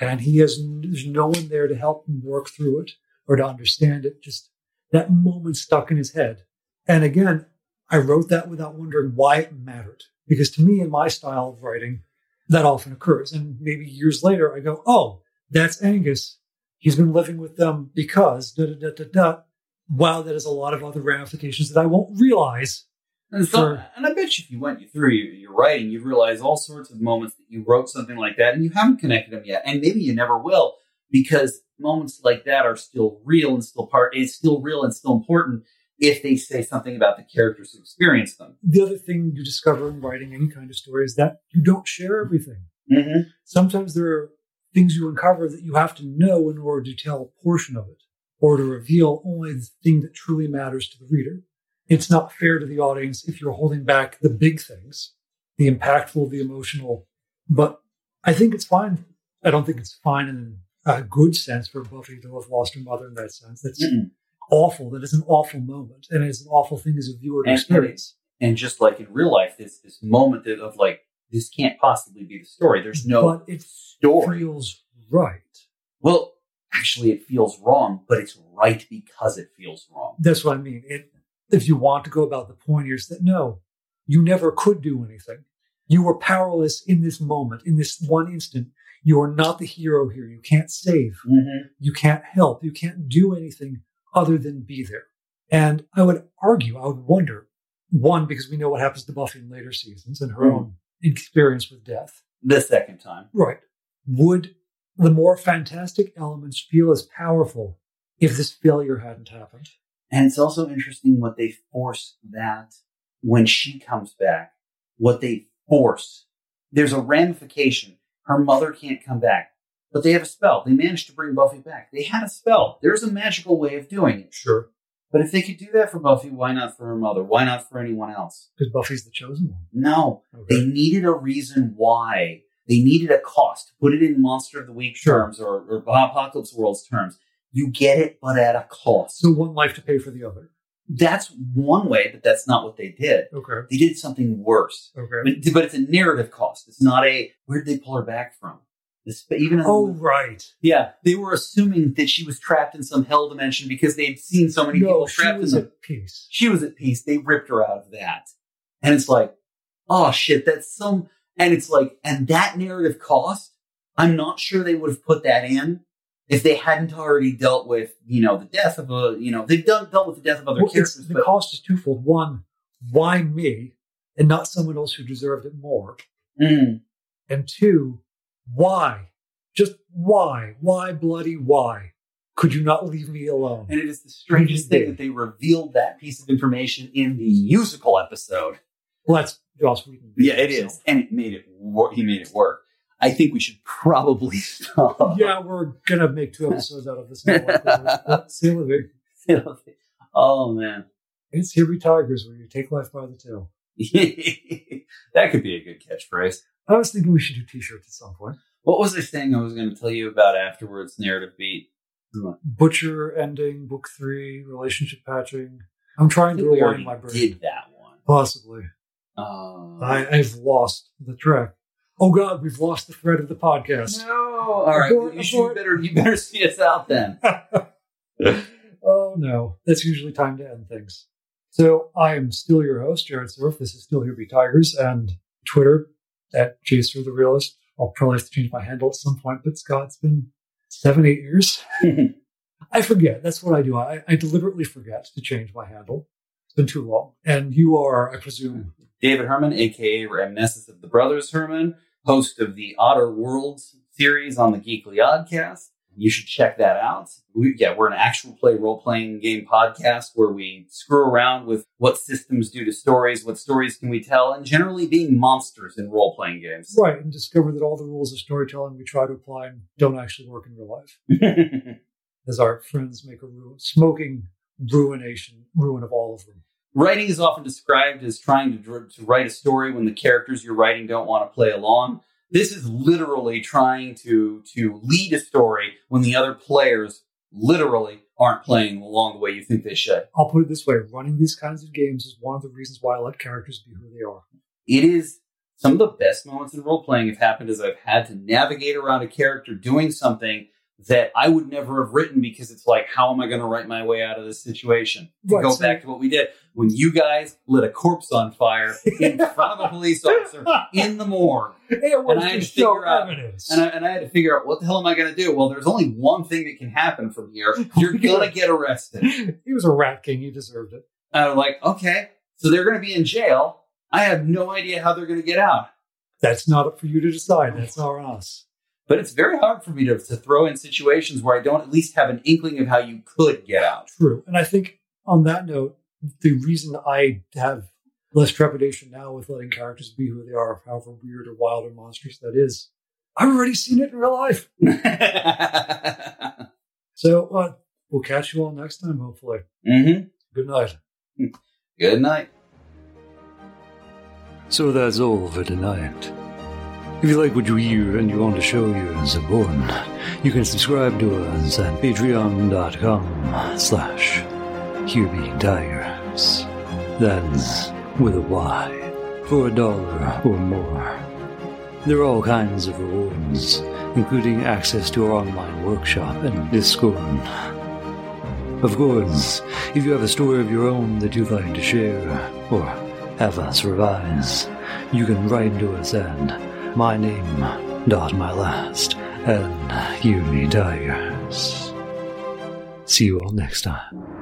And he has, there's no one there to help him work through it or to understand it. Just that moment stuck in his head. And again, I wrote that without wondering why it mattered. Because to me, in my style of writing, that often occurs. And maybe years later, I go, oh, that's Angus. He's been living with them because da da da da da. Wow, that has a lot of other ramifications that I won't realize. And, so, Sure. and I bet you if you went through your, your writing, you'd realize all sorts of moments that you wrote something like that and you haven't connected them yet. And maybe you never will because moments like that are still real and still part, it's still real and still important if they say something about the characters who experience them. The other thing you discover in writing any kind of story is that you don't share everything. Mm-hmm. Sometimes there are things you uncover that you have to know in order to tell a portion of it or to reveal only the thing that truly matters to the reader. It's not fair to the audience if you're holding back the big things, the impactful, the emotional. But I think it's fine. I don't think it's fine in a good sense for Buffy to have lost her mother in that sense. That's Mm-mm. awful. That is an awful moment. And it's an awful thing as a viewer to And- experience. And just like in real life, this, this moment of like, this can't possibly be the story. There's no but it story. feels right. Well, actually, it feels wrong, but it's right because it feels wrong. That's what I mean. It, if you want to go about the point here, is that no, you never could do anything. You were powerless in this moment, in this one instant. You are not the hero here. You can't save. Mm-hmm. You can't help. You can't do anything other than be there. And I would argue, I would wonder, one, because we know what happens to Buffy in later seasons and her Mhm. own experience with death. The second time. Right. Would the more fantastic elements feel as powerful if this failure hadn't happened? And it's also interesting what they force that when she comes back, what they force. There's a ramification. Her mother can't come back, but they have a spell. They managed to bring Buffy back. They had a spell. There's a magical way of doing it. Sure. But if they could do that for Buffy, why not for her mother? Why not for anyone else? Because Buffy's the chosen one. No, Okay. they needed a reason why. They needed a cost. Put it in Monster of the Week Sure. terms or, or Apocalypse World's terms. You get it, but at a cost. So one life to pay for the other. that's one way, but that's not what they did. Okay. They did something worse. Okay. But, but it's a narrative cost. It's not a where did they pull her back from? This, even Oh, right. yeah, they were assuming that she was trapped in some hell dimension because they had seen so many No, people she trapped was in them. at peace. She was at peace. They ripped her out of that, and it's like, oh shit, that's some. And it's like, and that narrative cost. I'm not sure they would have put that in if they hadn't already dealt with, you know, the death of a, you know, they've done dealt with the death of other Well, characters. the But, cost is twofold. One, why me and not someone else who deserved it more? Mm. And two, why? Just why? Why bloody why? Could you not leave me alone? And it is the strangest thing that they revealed that piece of information in the musical episode. Well, that's Joss Whedon. Yeah, it is, and it made it. Wor- he made it work. I think we should probably stop. Yeah, we're gonna make two episodes out of this. Vie. oh man, It's Here Be Tigers, where you take life by the tail. that could be a good catchphrase. I was thinking we should do T-shirts at some point. What was I saying? I was going to tell you about afterwards. Narrative beat. Butcher ending, book three, relationship patching. I'm trying to align my brain. did that one. Possibly. Uh, I, I've lost the track. Oh God, we've lost the thread of the podcast. no. All right. Abort, you, should better. You better see us out then. oh no, that's usually time to end things. So I am still your host, Jared Surf. This is still Here Be Tigers, and Twitter at Jacer the Realist. I'll probably have to change my handle at some point, but Scott, it's been seven, eight years. I forget. That's what I do. I, I deliberately forget to change my handle. It's been too long. And you are, I presume, David Herman, aka Reminiscence of the Brothers Herman, host of the Otter Worlds series on the Geekly Oddcast. You should check that out. We, yeah, we're an actual play role playing game podcast where we screw around with what systems do to stories, what stories can we tell, and generally being monsters in role playing games. right, and discover that all the rules of storytelling we try to apply don't actually work in real life. As our friends make a ruin, smoking ruination, ruin of all of them. Writing is often described as trying to, to write a story when the characters you're writing don't want to play along. This is literally trying to to lead a story when the other players literally aren't playing along the way you think they should. I'll put it this way: running these kinds of games is one of the reasons why I let characters be who they are. It is some of the best moments in role playing have happened as I've had to navigate around a character doing something that I would never have written because it's like, how am I going to write my way out of this situation? To Right, go so- back to what we did when you guys lit a corpse on fire in front of a police officer in the morgue. And I had to figure out- evidence. And I, and I had to figure out what the hell am I going to do? Well, there's only one thing that can happen from here. Oh You're going to get arrested. he was a rat king. He deserved it. And I'm like, okay, so they're going to be in jail. I have no idea how they're going to get out. That's not up for you to decide. That's on us. But it's very hard for me to, to throw in situations where I don't at least have an inkling of how you could get out. True. And I think on that note, the reason I have less trepidation now with letting characters be who they are, however weird or wild or monstrous that is, I've already seen it in real life. So uh, we'll catch you all next time, hopefully. hmm Good night. Good night. So that's all for tonight. If you like what you hear and you want to show your support, you can subscribe to us at patreon.com slash That's with a Y. For a dollar or more. There are all kinds of rewards, including access to our online workshop and Discord. Of course, if you have a story of your own that you'd like to share, or have us revise, you can write to us at my name dot my last and me tigers. See you all next time.